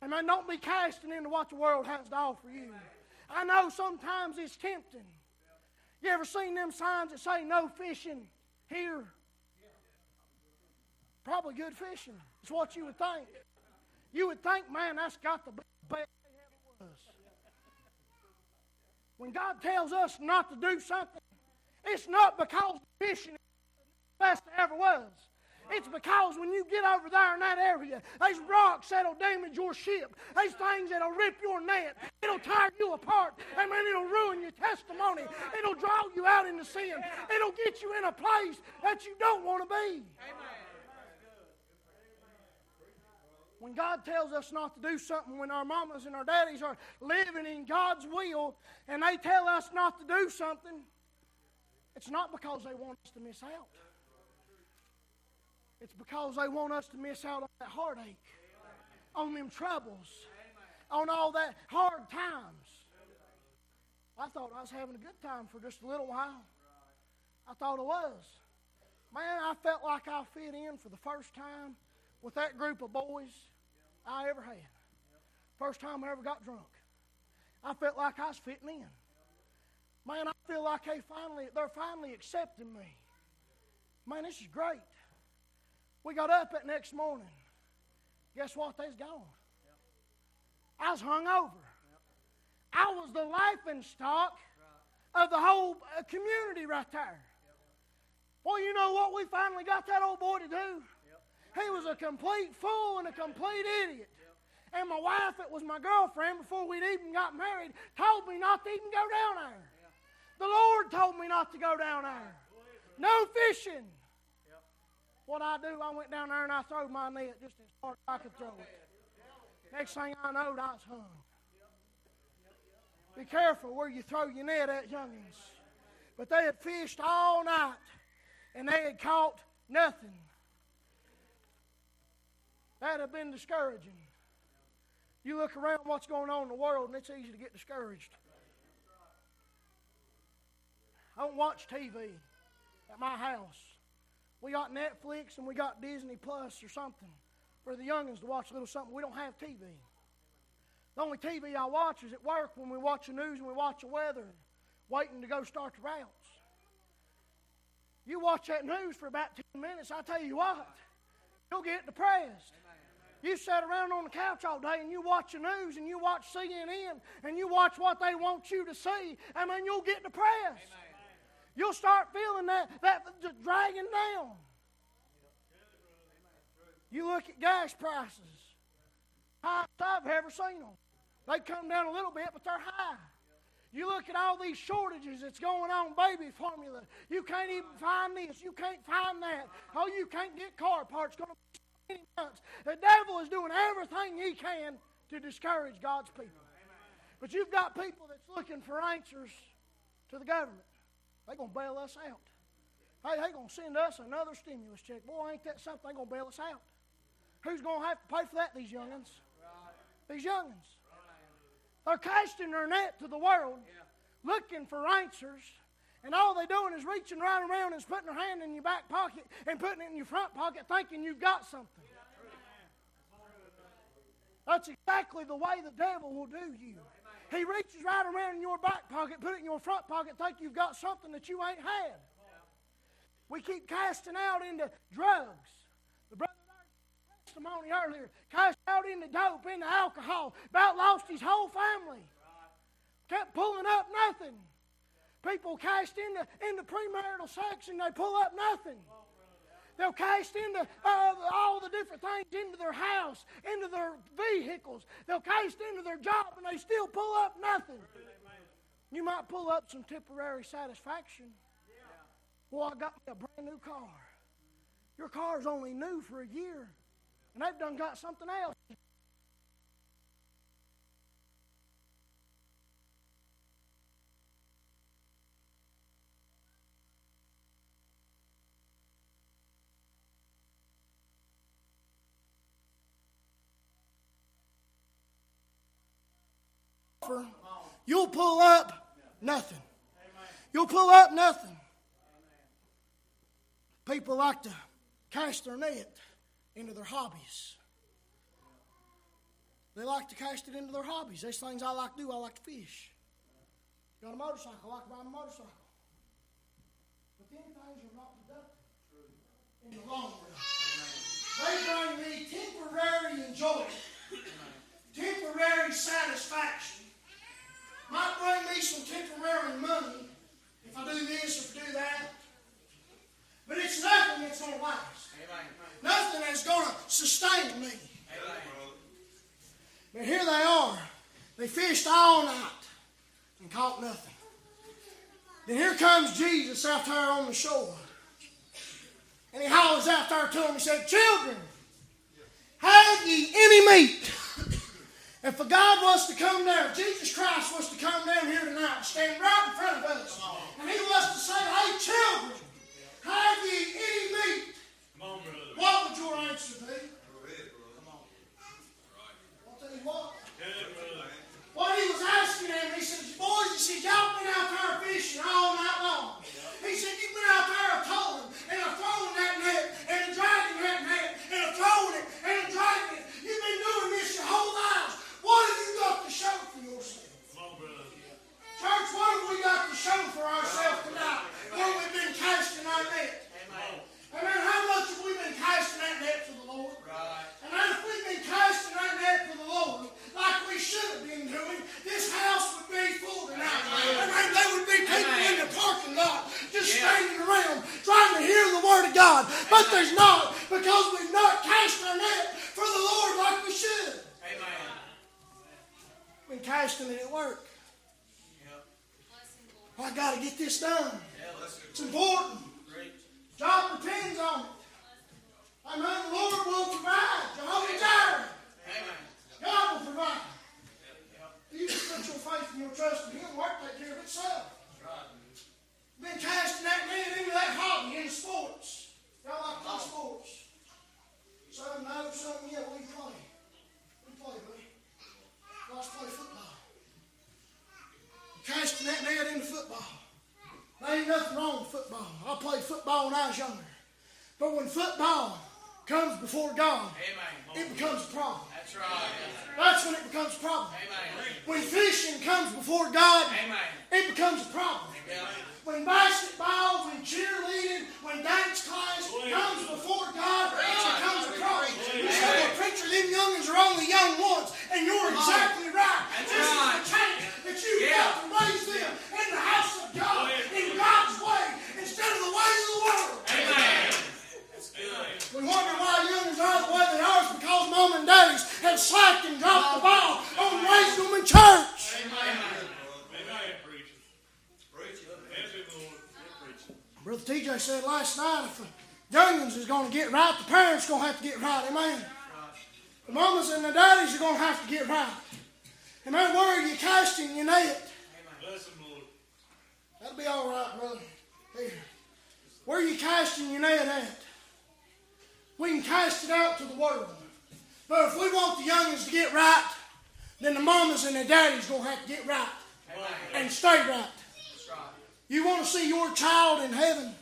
And man, don't be casting into what the world has to offer you. I know sometimes it's tempting. You ever seen them signs that say no fishing here? Probably good fishing. It's what you would think. You would think, man, that's got the best was. When God tells us not to do something, it's not because fishing is the best ever was. It's because when you get over there in that area, there's rocks that'll damage your ship. There's things that'll rip your net. It'll tear you apart. I mean, it'll ruin your testimony. It'll draw you out into sin. It'll get you in a place that you don't want to be. When God tells us not to do something, when our mamas and our daddies are living in God's will and they tell us not to do something, it's not because they want us to miss out. It's because they want us to miss out on that heartache, on them troubles, on all that hard times. I thought I was having a good time for just a little while. I thought I was. Man, I felt like I fit in for the first time with that group of boys I ever had. First time I ever got drunk. I felt like I was fitting in. Man, I feel like they finally, they're finally accepting me. Man, this is great. We got up that next morning. Guess what? They's gone. I was hung over. I was the laughing stock of the whole uh, community right there. Well, you know what we finally got that old boy to do? He was a complete fool and a complete idiot. And my wife, it was my girlfriend before we'd even got married, told me not to even go down there. The Lord told me not to go down there. No fishing. What I do, I went down there and I threw my net just as hard as I could throw it. Next thing I know, I was hung. Be careful where you throw your net at, youngins. But they had fished all night and they had caught nothing. That had been discouraging. You look around what's going on in the world and it's easy to get discouraged. I don't watch TV at my house. We got Netflix and we got Disney Plus or something for the youngins to watch a little something. We don't have TV. The only TV I watch is at work when we watch the news and we watch the weather, waiting to go start the routes. You watch that news for about 10 minutes, I tell you what, you'll get depressed. You sit around on the couch all day and you watch the news and you watch CNN and you watch what they want you to see, and then you'll get depressed. You'll start feeling that, that dragging down. You look at gas prices, highest I've ever seen them. They come down a little bit, but they're high. You look at all these shortages that's going on, baby formula. You can't even find this. You can't find that. Oh, you can't get car parts. Going to be months. The devil is doing everything he can to discourage God's people. But you've got people that's looking for answers to the government. They're going to bail us out. Hey, they're going to send us another stimulus check. Boy, ain't that something? They're going to bail us out. Who's going to have to pay for that? These youngins. These youngins. They're casting their net to the world, looking for answers, and all they're doing is reaching right around and putting their hand in your back pocket and putting it in your front pocket, thinking you've got something. That's exactly the way the devil will do you. He reaches right around in your back pocket, put it in your front pocket, think you've got something that you ain't had. We keep casting out into drugs. The brother testimony earlier cast out into dope, into alcohol, about lost his whole family. Kept pulling up nothing. People cast into, into premarital sex and they pull up nothing. They'll cast into uh, all the different things into their house, into their vehicles. They'll cast into their job and they still pull up nothing. You might pull up some temporary satisfaction. Well, I got me a brand new car. Your car's only new for a year, and they've done got something else. You'll pull up nothing. You'll pull up nothing. People like to cast their net into their hobbies. They like to cast it into their hobbies. There's things I like to do. I like to fish. Got a motorcycle. I like to ride a motorcycle. But then things are not productive in the long run. They bring me temporary enjoyment, temporary satisfaction. Might bring me some temporary money if I do this, or do that. But it's nothing that's going to last. Nothing that's going to sustain me. But here they are. They fished all night and caught nothing. Then here comes Jesus out there on the shore. And he hollers out there to them. He said, Children, have ye any meat? If a God was to come down, Jesus Christ was to come down here tonight, stand right in front of us, and he was to say, Hey, children, have ye any meat? What would your answer be? I'll tell you what. What he was asking them, he said, Boys, he said, y'all been out there fishing all night long. He said, You've been out there towing and a throwing that net and a dragging that net and a throwing it and a dragging it. You've been doing this your whole lives. What have you got to show for yourself? Church, what have we got to show for ourselves tonight when we've been casting our net? Amen. How much have we been casting that net for the Lord? And if we've been casting our net for the Lord, like we should have been doing, this house would be full tonight. Amen. There would be people in the parking lot just standing around trying to hear the Word of God. But there's not because we've not cast our net for the Lord like we should. Been casting it at work. I got to get this done. Yeah, It's important. Great. Job depends on it. Amen. The Lord will provide. Jehovah Jireh. God will provide. You just put your faith and your trust in Him, work take care of itself. Been casting that net into that hobby in sports. Y'all like to play sports? Some know, some yeah, we play. Let's play football. Casting that net into football. There ain't nothing wrong with football. I played football when I was younger. But when football comes before God, it becomes a problem. That's right. That's when it becomes a problem. Amen. When fishing comes before God, Amen. it becomes a problem. Yeah. When basketball, when cheerleading, when dance class comes before God, it becomes a problem. You say, well, preacher, them youngins are only young ones. And you're exactly right. That's this right. is the chance that you've Yeah. got to raise them in the house of God, in God's way, instead of the ways of the world. Amen. We wonder why youngins are the way they are. It's because mom and daddies been and drop the ball on raising them in Church. Brother TJ said last night if the youngins is going to get right, the parents are going to have to get right. Amen. The mamas and the daddies are going to have to get right. And Where are you casting your net? That'll be all right, brother. Here. Where are you casting your net at? We can cast it out to the world. But if we want the youngins to get right, then the mamas and the daddies to have to get right and stay right. You want to see your child in heaven?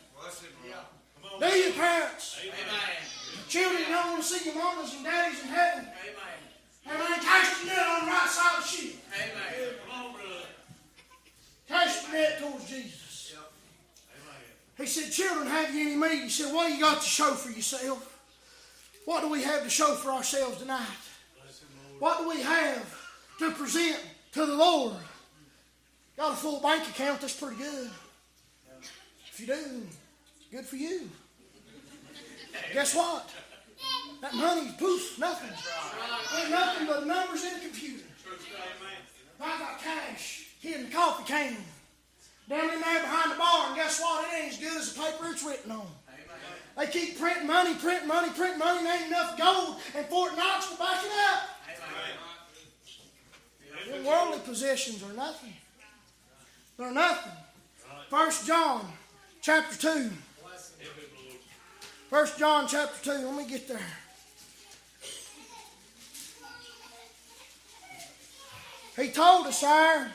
Do you, parents? Amen. Children don't want to see your mamas and daddies in heaven. Amen. Cast your net on the right side of the ship. Come on, brother. Cast your net towards Jesus. He said, Children, have you any meat? He said, What do you got to show for yourself? What do we have to show for ourselves tonight? What do we have to present to the Lord? Got a full bank account, that's pretty good. If you do, good for you. Guess what? That money's poof, nothing. Ain't nothing but numbers in a computer. I got cash hid in the coffee can. Down in there behind the bar, and guess what? It ain't as good as the paper it's written on. They keep printing money, printing money, printing money, and ain't enough gold and Fort Knox will back it up. Your worldly possessions are nothing. They're nothing. First John chapter 2. First John chapter 2. Let me get there. He told us there,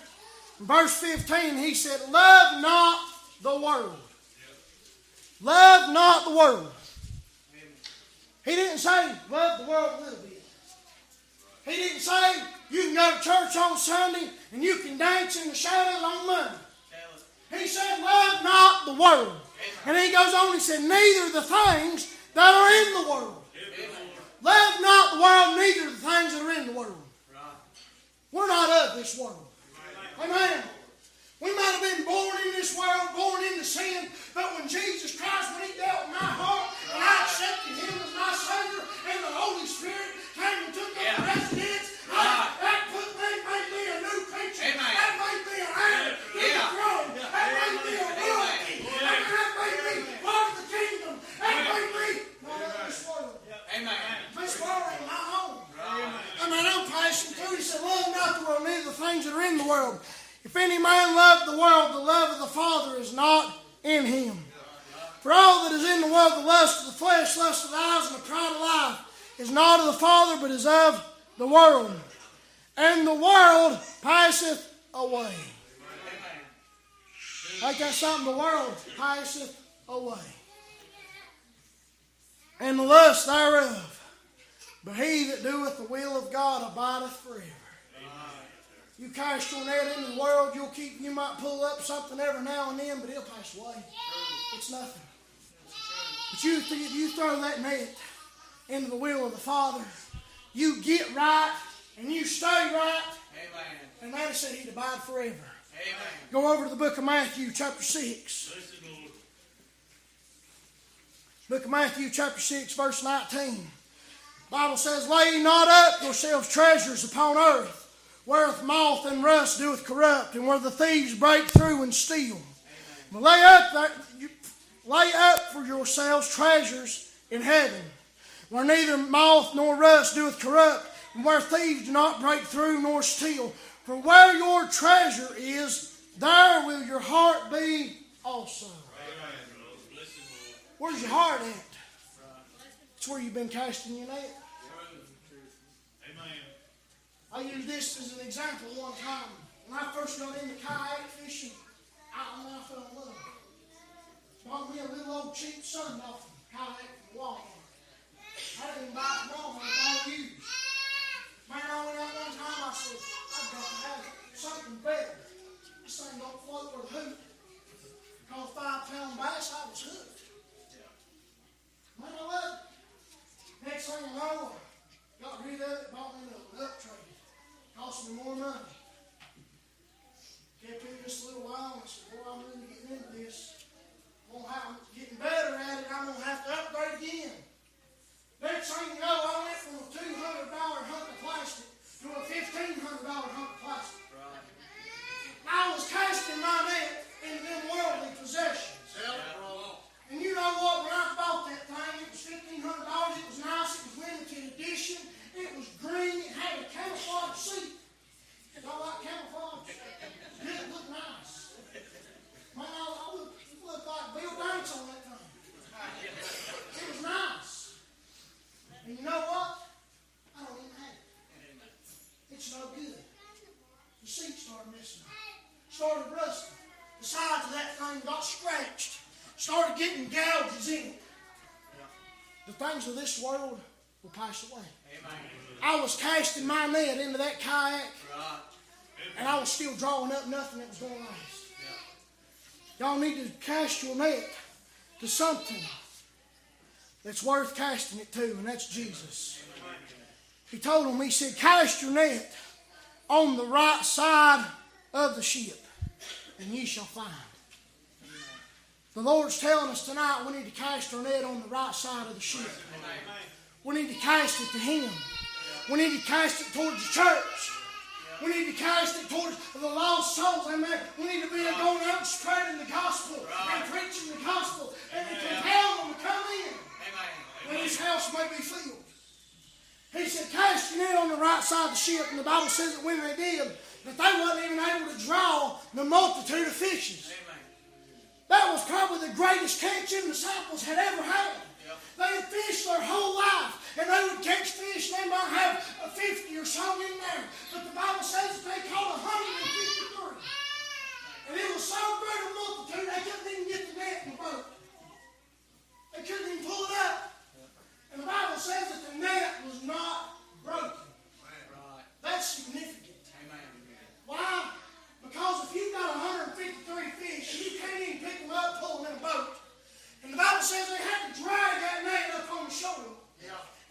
verse 15, he said, Love not the world. Love not the world. He didn't say, love the world a little bit. He didn't say, you can go to church on Sunday and you can dance in the shadows on Monday. He said, love not the world. And he goes on, he said, neither the things that are in the world. Love not the world, neither the things that are in the world. We're not of this world. Amen. We might have been born in this world, born into sin, but when Jesus Christ, when He dealt in my heart, and I accepted Him as my Savior, and the Holy Spirit came and took up residence, I- that put me, made me a new creature. Amen. That made me an heir to the Yeah. throne. That made me a royalty. That that made me part of the kingdom. That made me not of this world. Amen. This world ain't my home. I mean, I'm passing through. He said, Love not the world, neither the things that are in the world. If any man love the world, the love of the Father is not in him. For all that is in the world, the lust of the flesh, lust of the eyes, and the pride of life, is not of the Father, but is of the world. And the world passeth away. Like that something, the world passeth away. And the lust thereof. But he that doeth the will of God abideth forever. You cast your net into the world, you'll keep you might pull up something every now and then, but it'll pass away. It's nothing. But you th- you throw that net into the will of the Father, you get right and you stay right, Amen. and that said he'd abide forever. Amen. Go over to the book of Matthew, chapter 6. Bless him, Lord. Book of Matthew, chapter 6, verse 19. Bible says, Lay not up yourselves treasures upon earth, wherewith moth and rust doeth corrupt, and where the thieves break through and steal. But lay up, that, you, lay up for yourselves treasures in heaven, where neither moth nor rust doeth corrupt, and where thieves do not break through nor steal. For where your treasure is, there will your heart be also. Where's your heart at? It's where you've been casting your net. I use this as an example one time. When I first got into kayak fishing, I, I fell in love. Bought me a little old cheap Sun Dolphin kayak from Walmart. I didn't buy it wrong, I bought used. Man, I went out one time, I said, I've got to have something better. This thing don't float with a hoot. Caught a five pound bass, I was hooked. Man, I loved it. Next thing I know, got rid of it, bought me another duck trade. Cost me more money. Kept in this a little while and I said, Boy, I'm really getting into this. I'm, have, I'm getting better at it. I'm going to have to upgrade again. Next thing you know, I went from a $200 hunk of plastic to a $1,500 hunk of plastic. Right. I was casting my net into them worldly possessions. Yeah. And you know what? When I bought that thing, it was $1,500. It was nice. It was limited edition. It was green. It had a camouflage seat. Y'all like camouflage? Didn't look nice. Man, I, I looked, looked like Bill Banks on that thing. It was nice. And you know what? I don't even have it. It's no good. The seat started missing. Started rusting. The sides of that thing got scratched. Started getting gouges in it. The things of this world will pass away. I was casting my net into that kayak, and I was still drawing up nothing that was going to last. Y'all need to cast your net to something that's worth casting it to, and that's Jesus. He told them, He said, Cast your net on the right side of the ship, and ye shall find. The Lord's telling us tonight we need to cast our net on the right side of the ship. We need to cast it to Him. We need to cast it towards the church. We need to cast it towards the lost souls. Amen. We need to be going out and spreading the gospel and preaching the gospel and to compel them to come in Amen. when His house may be filled. He said, cast it on the right side of the ship. And the Bible says that when they did, that they wasn't even able to draw the multitude of fishes. That was probably the greatest catch the disciples had ever had. They had fished their whole life, and they would catch fish. They might have 50 or so in there. But the Bible says they caught 153. And it was so great a multitude, they couldn't even get the net in the boat. They couldn't even pull it up. And the Bible says that the net was not broken. That's significant. Why? Because if you've got 153 fish you can't even pick them up, pull them in a boat, and the Bible says they had to drag that net up on the shore,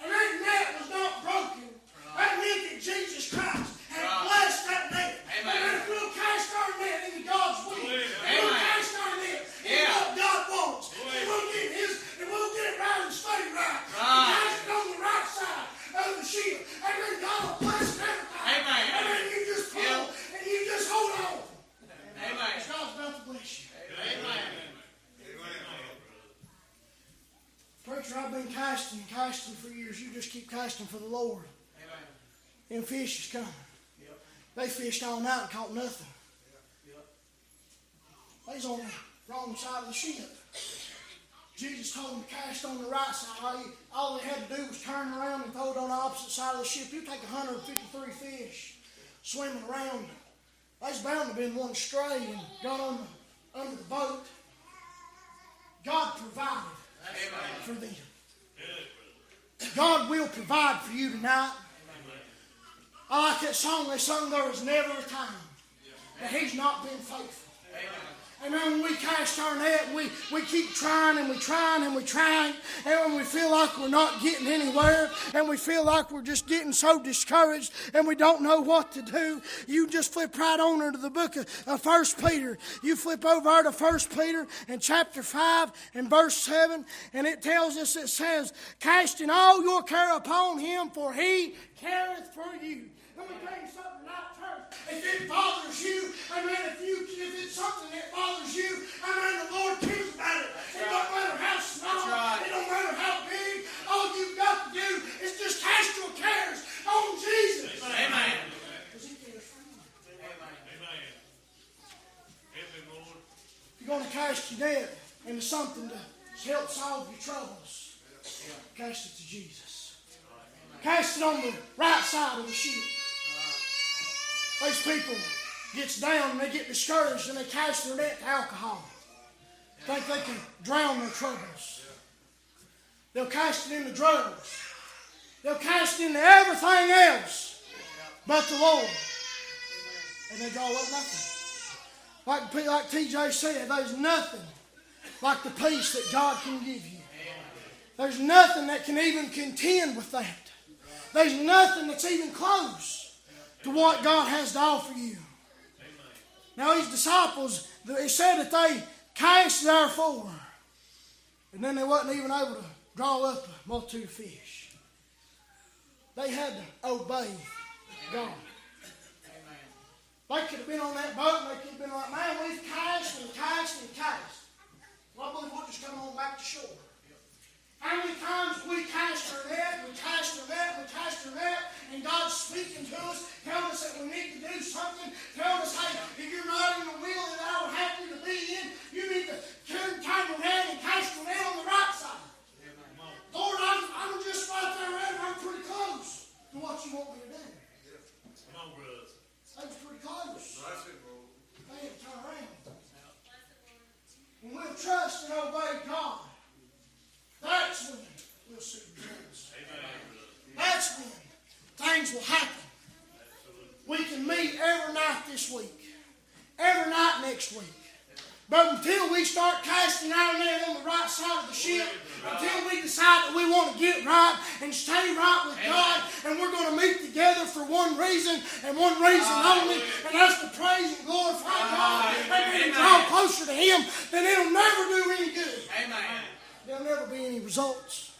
and that net was not broken, that meant that Jesus Christ had blessed that net. Amen. And if we'll cast our net into God's will, we'll cast our net into Yeah. what God wants, and we'll get His, and we'll get it right and stay right, and cast it on the right side of the ship, and then God will bless everything. Amen. And then you just pull, Yeah. and you just hold on. Amen. God's about to bless you. Preacher, I've been casting and casting for years. You just keep casting for the Lord. Them fish is coming. Yep. They fished all night and caught nothing. They was on the wrong side of the ship. Jesus told them to cast on the right side. All, you, all they had to do was turn around and throw it on the opposite side of the ship. You take 153 fish swimming around. There's bound to have been one stray and got on under the boat. God provided for them. God will provide for you tonight. I like that song they sung, There is never a time that He's not been faithful. Amen. When we cast our net, we, we keep trying and we trying and we trying. And when we feel like we're not getting anywhere and we feel like we're just getting so discouraged and we don't know what to do, you just flip right on into the book of, 1 Peter. You flip over to 1 Peter in chapter 5 and verse 7, and it tells us, it says, Casting all your care upon him, for he careth for you. Let me tell something church. If it bothers you, I mean, if you if it's something that bothers you, I mean, the Lord cares about it. It don't matter how small, right. it don't matter how big. All you've got to do is just cast your cares on Jesus. Amen. Because He cares. Amen. Help Lord. If you're going to cast your net into something to help solve your troubles, cast it to Jesus. Cast it on the right side of the ship. Those people gets down and they get discouraged and they cast their net to alcohol. Think they can drown their troubles. They'll cast it into drugs. They'll cast it into everything else but the Lord. And they draw up nothing. Like, like TJ said, there's nothing like the peace that God can give you. There's nothing that can even contend with that. There's nothing that's even close to what God has to offer you. Now, these disciples, it said that they cast therefore, and then they wasn't even able to draw up a multitude of fish. They had to obey God. They could have been on that boat and they could have been like, man, we've cast and cast and cast. Well, I believe we'll just come on back to shore. How many times we cast our net, we cast our net, we cast our net, and God's speaking to us, telling us that we need to do something, telling us, hey, if you're not in the will that I would have you to be in, you need to turn, turn net and cast your net on the right side. Lord, I'm, I'm just right there, it. I'm pretty close to what you want me to do. Come on, brothers. Was pretty close. They had to turn around. trust and obey God, that's when we'll see results. That's when things will happen. We can meet every night this week, every night next week. But until we start casting our net on the right side of the ship, until we decide that we want to get right and stay right with God, and we're going to meet together for one reason and one reason only, and that's to praise and glorify God and draw closer to Him, then it'll never do any good. Amen. There'll never be any results.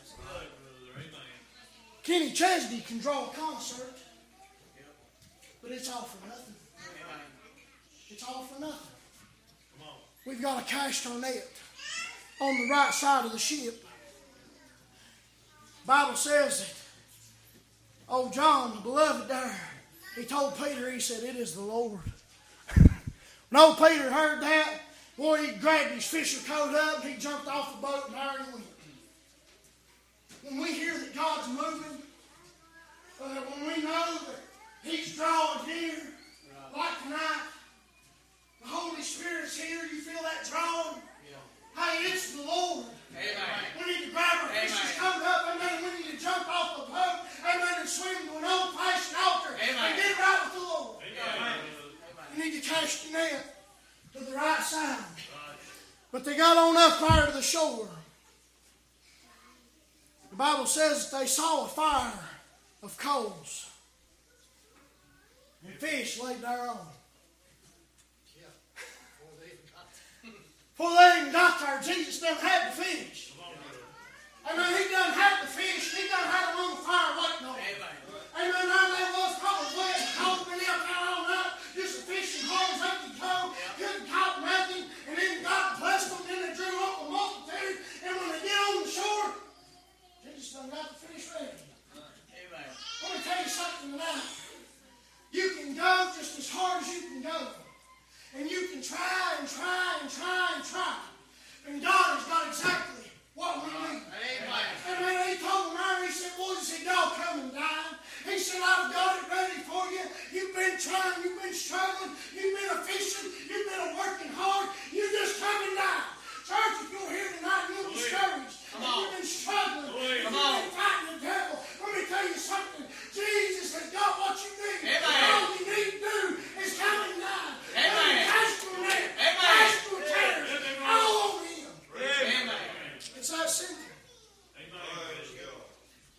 Kenny Chesney can draw a concert, but it's all for nothing. It's all for nothing. We've got to cast our net on the right side of the ship. Bible says that old John, the beloved there, he told Peter, he said, It is the Lord. when old Peter heard that, boy, he grabbed his fisher coat up, he jumped off the boat, and there he went. When we hear that God's moving, uh, when we know that He's drawing near, like tonight, the Holy Spirit's here, you feel that drawing? Yeah. Hey, it's the Lord. Amen. We need to grab our fishes, come up, amen. We need to jump off the boat, amen, and swim to an old fashioned altar Amen. and get right with the Lord. Amen. You need to cast your net to the right side. But they got on up there to the shore. The Bible says that they saw a fire of coals. And fish laid thereon. Before they even got there, Jesus done had the fish. I mean, he done had the fish. He done had them on the fire waiting on him. Amen. Could. Couldn't nothing. And then God blessed them. They drew up a multitude. And when they get on the shore, Jesus got the fish ready. Amen. Let me tell you something. You can go just as hard as you can go. And you can try and try and try and try. And God has got exactly what we need. Amen. And when he told them he said, boys, he said, y'all come and dine. He said, I've got it ready for you. You've been trying, you've been struggling, you've been a fishing, you've been a working hard. You just come and dine. Church, if you're here tonight you're discouraged, you've been struggling, you've been fighting the devil, let me tell you something. Jesus has got what you need. Amen. All you need to do is come and dine. Amen. Cast your net, Amen. cast your cares, all on him. Amen. It's that simple.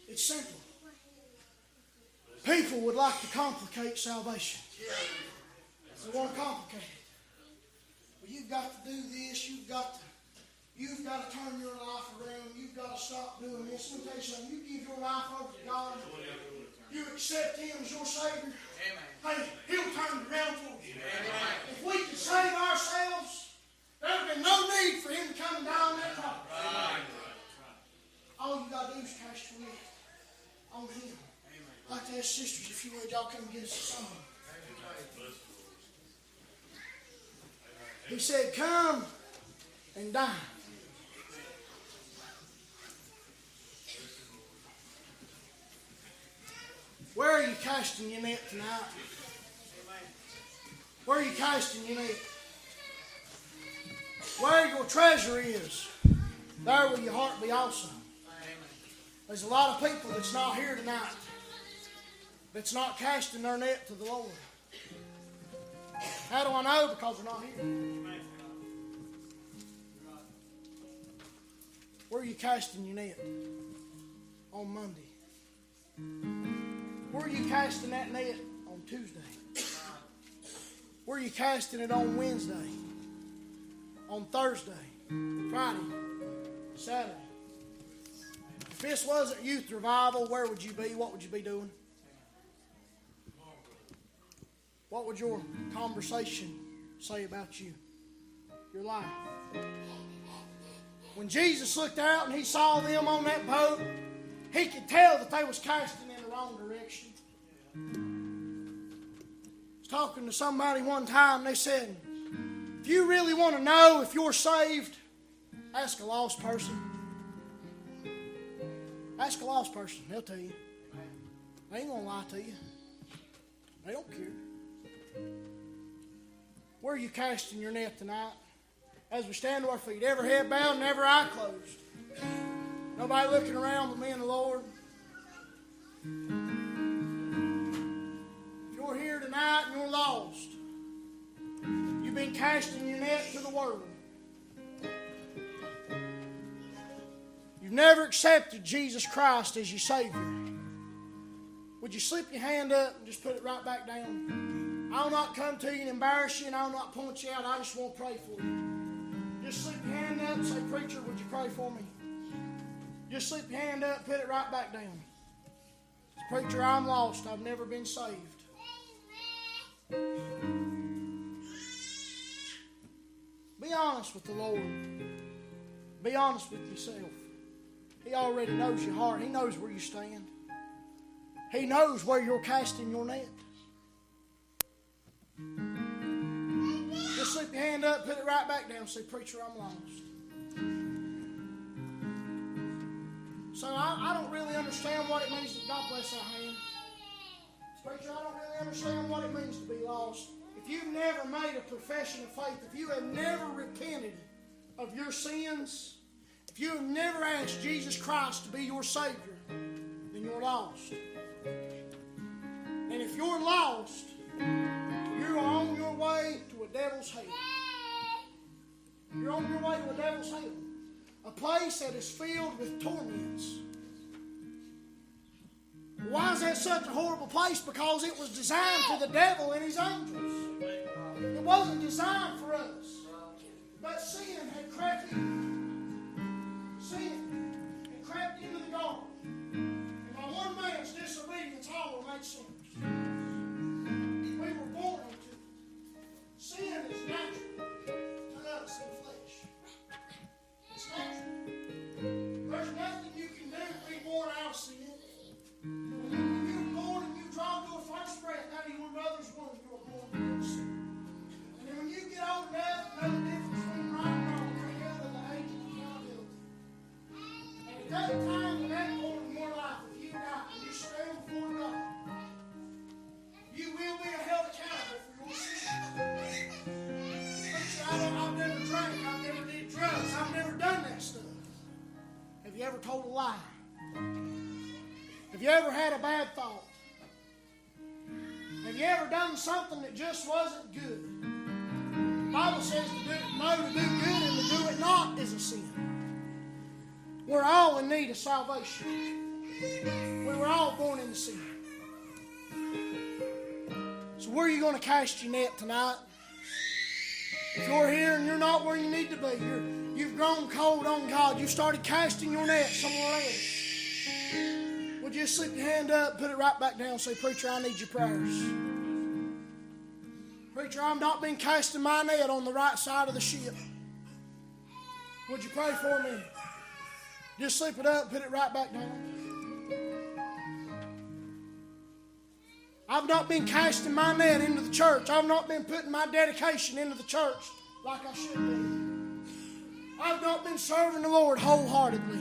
It's simple. People would like to complicate salvation. They want to complicate it. But you've got to do this. You've got to. You've got to turn your life around. You've got to stop doing this. Let me tell you something. You give your life over to God. You accept Him as your Savior. Amen. Hey, He'll turn it around for you. Amen. If we could save ourselves, there would be no need for Him to come down that cross. All you got to do is cast your net on Him. Like to ask sisters if you would, y'all come and get us a song. He said, Come and dine. Where are you casting your net tonight? Where are you casting your net? Where your treasure is, there will your heart be also. There's a lot of people that's not here tonight that's not casting their net to the Lord. How do I know? Because they're not here. Where are you casting your net? On Monday. Where are you casting that net on Tuesday? Where are you casting it on Wednesday? On Thursday? Friday? Saturday? If this wasn't youth revival, where would you be? What would you be doing? What would your conversation say about you? Your life? When Jesus looked out and he saw them on that boat, he could tell that they was casting in the wrong direction. I was talking to somebody one time, they said, if you really want to know if you're saved, ask a lost person. Ask a lost person, they'll tell you. They ain't gonna lie to you. They don't care. Where are you casting your net tonight? as we stand to our feet, every head bowed and every eye closed. Nobody looking around but me and the Lord. If you're here tonight and you're lost, you've been casting your net to the world. You've never accepted Jesus Christ as your Savior. Would you slip your hand up and just put it right back down? I'll not come to you and embarrass you, and I'll not point you out. I just want to pray for you. Just slip your hand up and say, Preacher, would you pray for me? Just slip your hand up, put it right back down. Preacher, I'm lost. I've never been saved. Be honest with the Lord. Be honest with yourself. He already knows your heart. He knows where you stand. He knows where you're casting your net. Just slip your hand up, put it right back down, say, Preacher, I'm lost. So I, I don't really understand what it means to God bless our hand. Preacher, I don't really understand what it means to be lost. If you've never made a profession of faith, if you have never repented of your sins, if you have never asked Jesus Christ to be your Savior, then you're lost. And if you're lost, you're on your way to a devil's hell. You're on your way to a devil's hell. A place that is filled with torments. Why is that such a horrible place? Because it was designed for the devil and his angels. It wasn't designed for us. But sin had crept in. Sin had crept into the garden. And by one man's disobedience, all were made sinners. Sin is natural to us in flesh. It's natural. There's nothing you can do to be born out of sin. When you, were born and you draw to a first breath out of your mother's womb, you were born into sin. And when you get old enough to know the difference between right and wrong, you're held at the age of accountability. And at that time, at that point in your life, if you die and you stand before God, you will be held accountable you ever told a lie? Have you ever had a bad thought? Have you ever done something that just wasn't good? The Bible says to do, know to do good and to do it not is a sin. We're all in need of salvation. We were all born into sin. So where are you going to cast your net tonight? If you're here and you're not where you need to be, you're, you've grown cold on God, you started casting your net somewhere else. Would you slip your hand up, put it right back down, say, Preacher, I need your prayers. Preacher, I've not been casting my net on the right side of the ship. Would you pray for me? Just slip it up, put it right back down. I've not been casting my net into the church. I've not been putting my dedication into the church like I should be. I've not been serving the Lord wholeheartedly.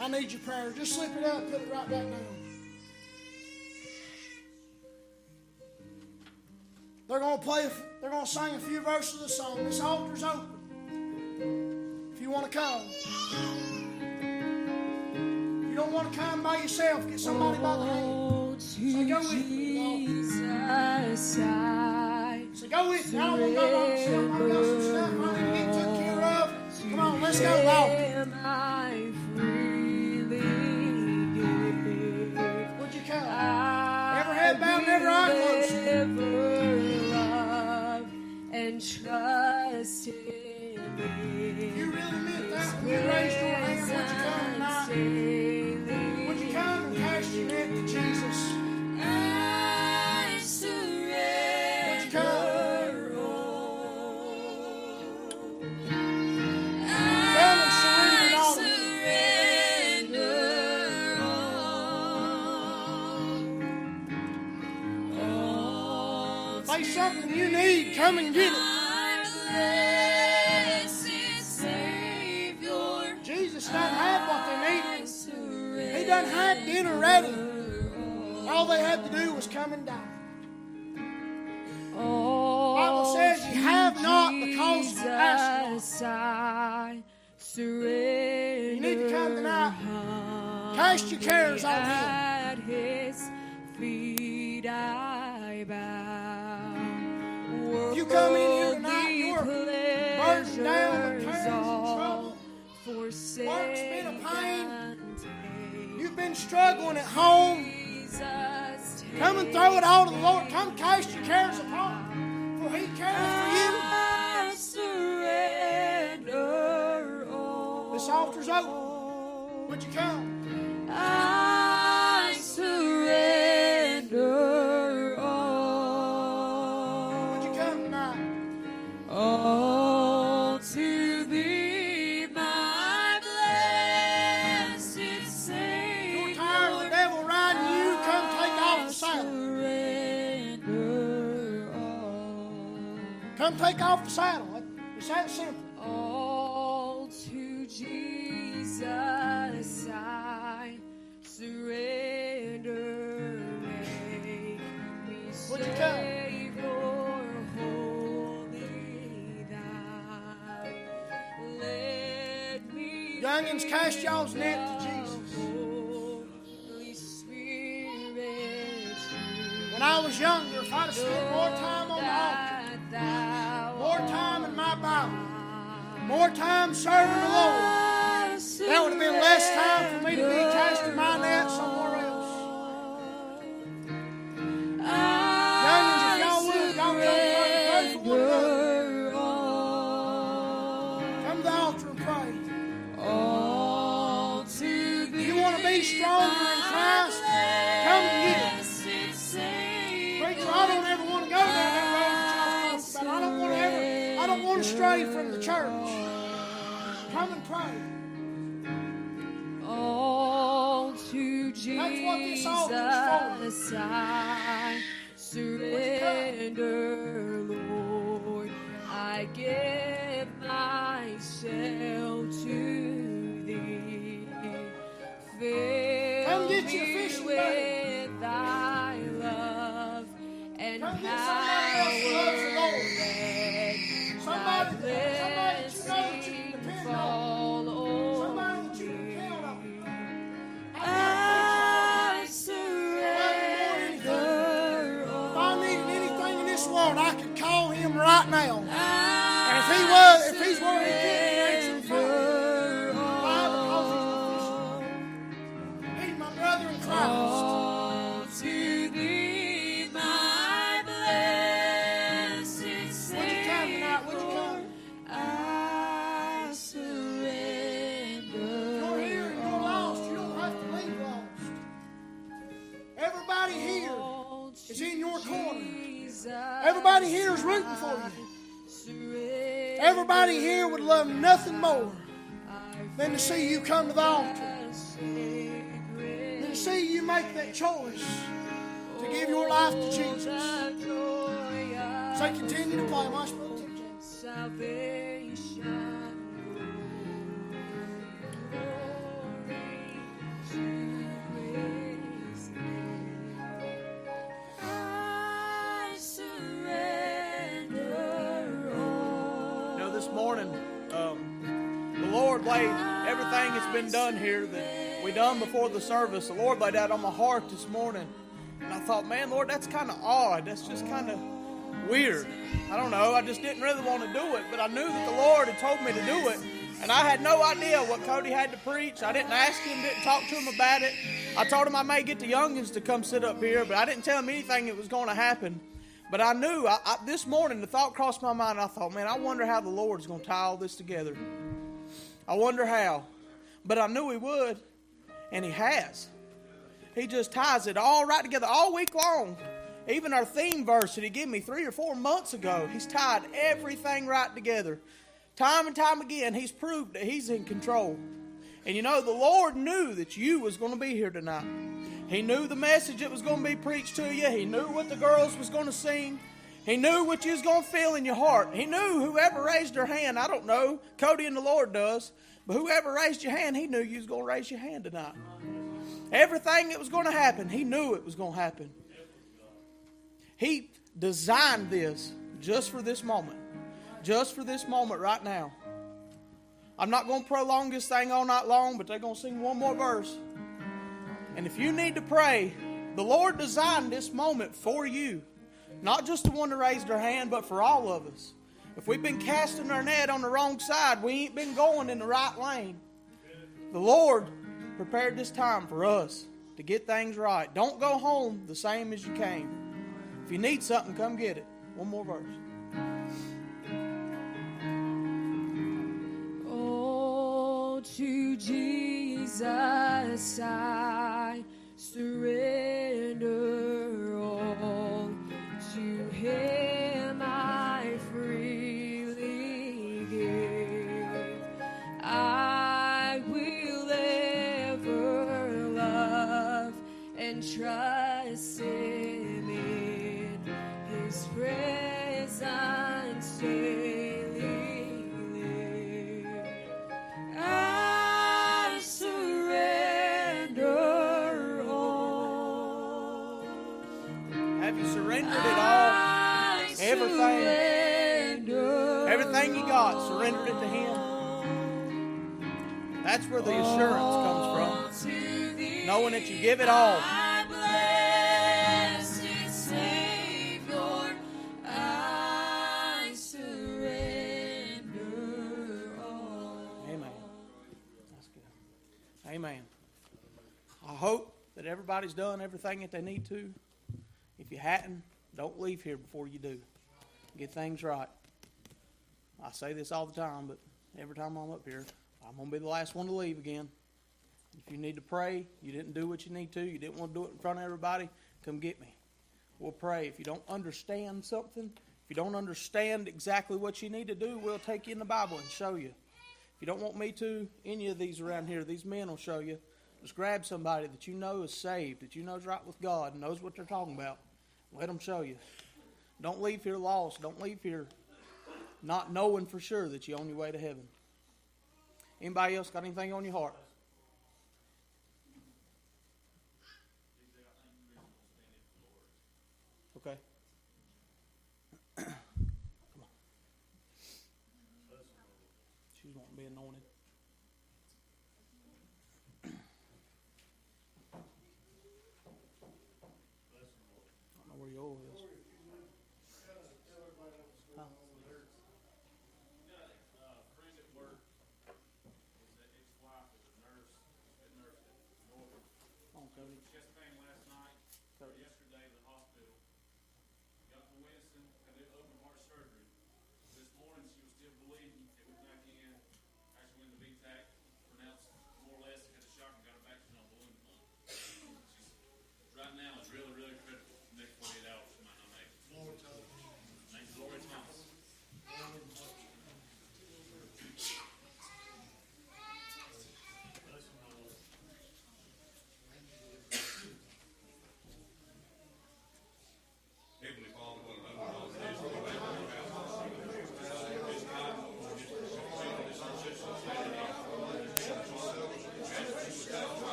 I need your prayer. Just slip it up, put it right back down. They're going to play. They're going to sing a few verses of the song. This altar's open. If you want to come, if you don't want to come by yourself, get somebody by the hand. Oh, Say, go with me. Say, go with me. I don't want to go myself. I got some stuff I need to get took care of. Come on, let's go, Lord. Would you come? Never head bowed, never eye closed. and trust in you really meant that, you raised your hand, would you come tonight? Come and get it. Jesus done have what they needed. He done had dinner ready. All they had to do was come and die. Bible says you have not because you ask. You need to come tonight. Cast your cares on Him. Come in here tonight, you're burdened down with cares and trouble. Work's been a pain. You've been struggling at home. Come and throw it all to the Lord. Come cast your cares upon Him, for He cares for you. I surrender all. This altar's open. Would you come? Come take off the saddle. It's that simple. All to Jesus I surrender. Make me Would you come? Savior, wholly thine. Let me Youngins, cast y'all's net to Jesus. When I was younger, if I'd have spent more time on the altar, more time in my Bible, more time serving the Lord, that would have been less time for me to be casting my net somewhere else. Youngins, if y'all would, y'all come pray, pray for one another. Come to the altar and pray. You want to be stronger stray from the church. Come and pray. All to That's what this altar's Jesus I surrender, Lord. I give myself to thee. Fill Come get your me fishing with thy love and power. Somebody come to the altar, And see you make that choice to give your life to Jesus. So continue to play. my James. Salvation. That's been done here that we done before the service. The Lord laid that on my heart this morning, and I thought, man, Lord, that's kind of odd. That's just kind of weird. I don't know. I just didn't really want to do it, but I knew that the Lord had told me to do it, and I had no idea what Cody had to preach. I didn't ask him, didn't talk to him about it. I told him I may get the youngins to come sit up here, but I didn't tell him anything that was going to happen. But I knew I, I, this morning the thought crossed my mind. I thought, man, I wonder how the Lord's going to tie all this together. I wonder how. But I knew He would, and He has. He just ties it all right together all week long. Even our theme verse that He gave me three or four months ago, He's tied everything right together. Time and time again, He's proved that He's in control. And you know, the Lord knew that you was going to be here tonight. He knew the message that was going to be preached to you. He knew what the girls was going to sing. He knew what you was going to feel in your heart. He knew whoever raised their hand. I don't know. Cody and the Lord does. But whoever raised your hand, he knew you was going to raise your hand tonight. Everything that was going to happen, he knew it was going to happen. He designed this just for this moment. Just for this moment right now. I'm not going to prolong this thing all night long, but they're going to sing one more verse. And if you need to pray, the Lord designed this moment for you. Not just the one that raised their hand, but for all of us. If we've been casting our net on the wrong side, we ain't been going in the right lane. The Lord prepared this time for us to get things right. Don't go home the same as you came. If you need something, come get it. One more verse. Oh, to Jesus I surrender all. To Him Him in His presence daily live. I surrender all. Have you surrendered it all? I Everything. Everything you got, surrender it to Him. That's where the assurance comes from. Knowing that you give it all. Everybody's done everything that they need to. If you hadn't, don't leave here before you do. Get things right. I say this all the time, but every time I'm up here, I'm going to be the last one to leave again. If you need to pray, you didn't do what you need to, you didn't want to do it in front of everybody, come get me. We'll pray. If you don't understand something, if you don't understand exactly what you need to do, we'll take you in the Bible and show you. If you don't want me to, any of these around here, these men will show you. Just grab somebody that you know is saved, that you know is right with God, and knows what they're talking about. Let them show you. Don't leave here lost. Don't leave here not knowing for sure that you're on your way to heaven. Anybody else got anything on your heart?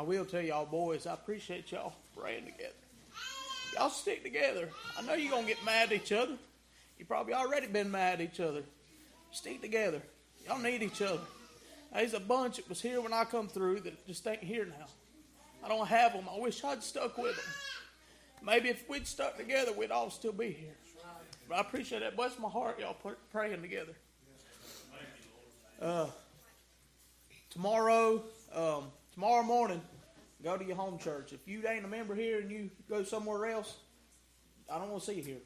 I will tell y'all, boys, I appreciate y'all praying together. Y'all stick together. I know you're going to get mad at each other. you probably already been mad at each other. Stick together. Y'all need each other. There's a bunch that was here when I come through that just ain't here now. I don't have them. I wish I'd stuck with them. Maybe if we'd stuck together, we'd all still be here. But I appreciate that. Bless my heart, y'all praying together. Uh, tomorrow, um, tomorrow morning, go to your home church. If you ain't a member here and you go somewhere else, I don't want to see you here.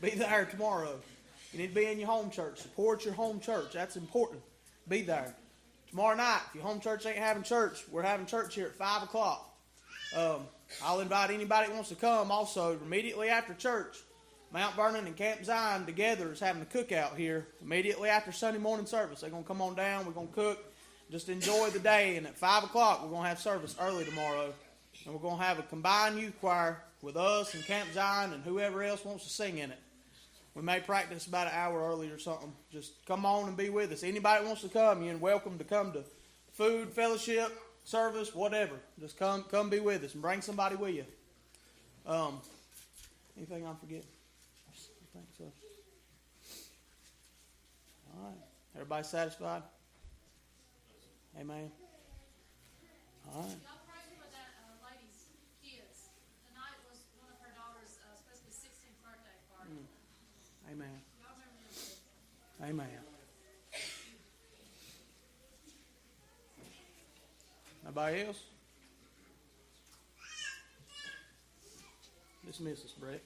Be there tomorrow. You need to be in your home church. Support your home church. That's important. Be there. Tomorrow night, if your home church ain't having church, we're having church here at 5 o'clock. Um, I'll invite anybody that wants to come also immediately after church. Mount Vernon and Camp Zion together is having a cookout here immediately after Sunday morning service. They're going to come on down. We're going to cook. Just enjoy the day. And at 5 o'clock, we're going to have service early tomorrow. And we're going to have a combined youth choir with us and Camp Zion and whoever else wants to sing in it. We may practice about an hour early or something. Just come on and be with us. Anybody wants to come, you're welcome to come to food, fellowship, service, whatever. Just come, come be with us and bring somebody with you. Um, anything I'm forgetting? I think so. All right. Everybody satisfied? Amen. All right. Y'all pray for that uh, lady's kids. Tonight was one of her daughter's uh, supposed to be 16th birthday party. Amen. Amen. Nobody else? Dismiss us, Brett.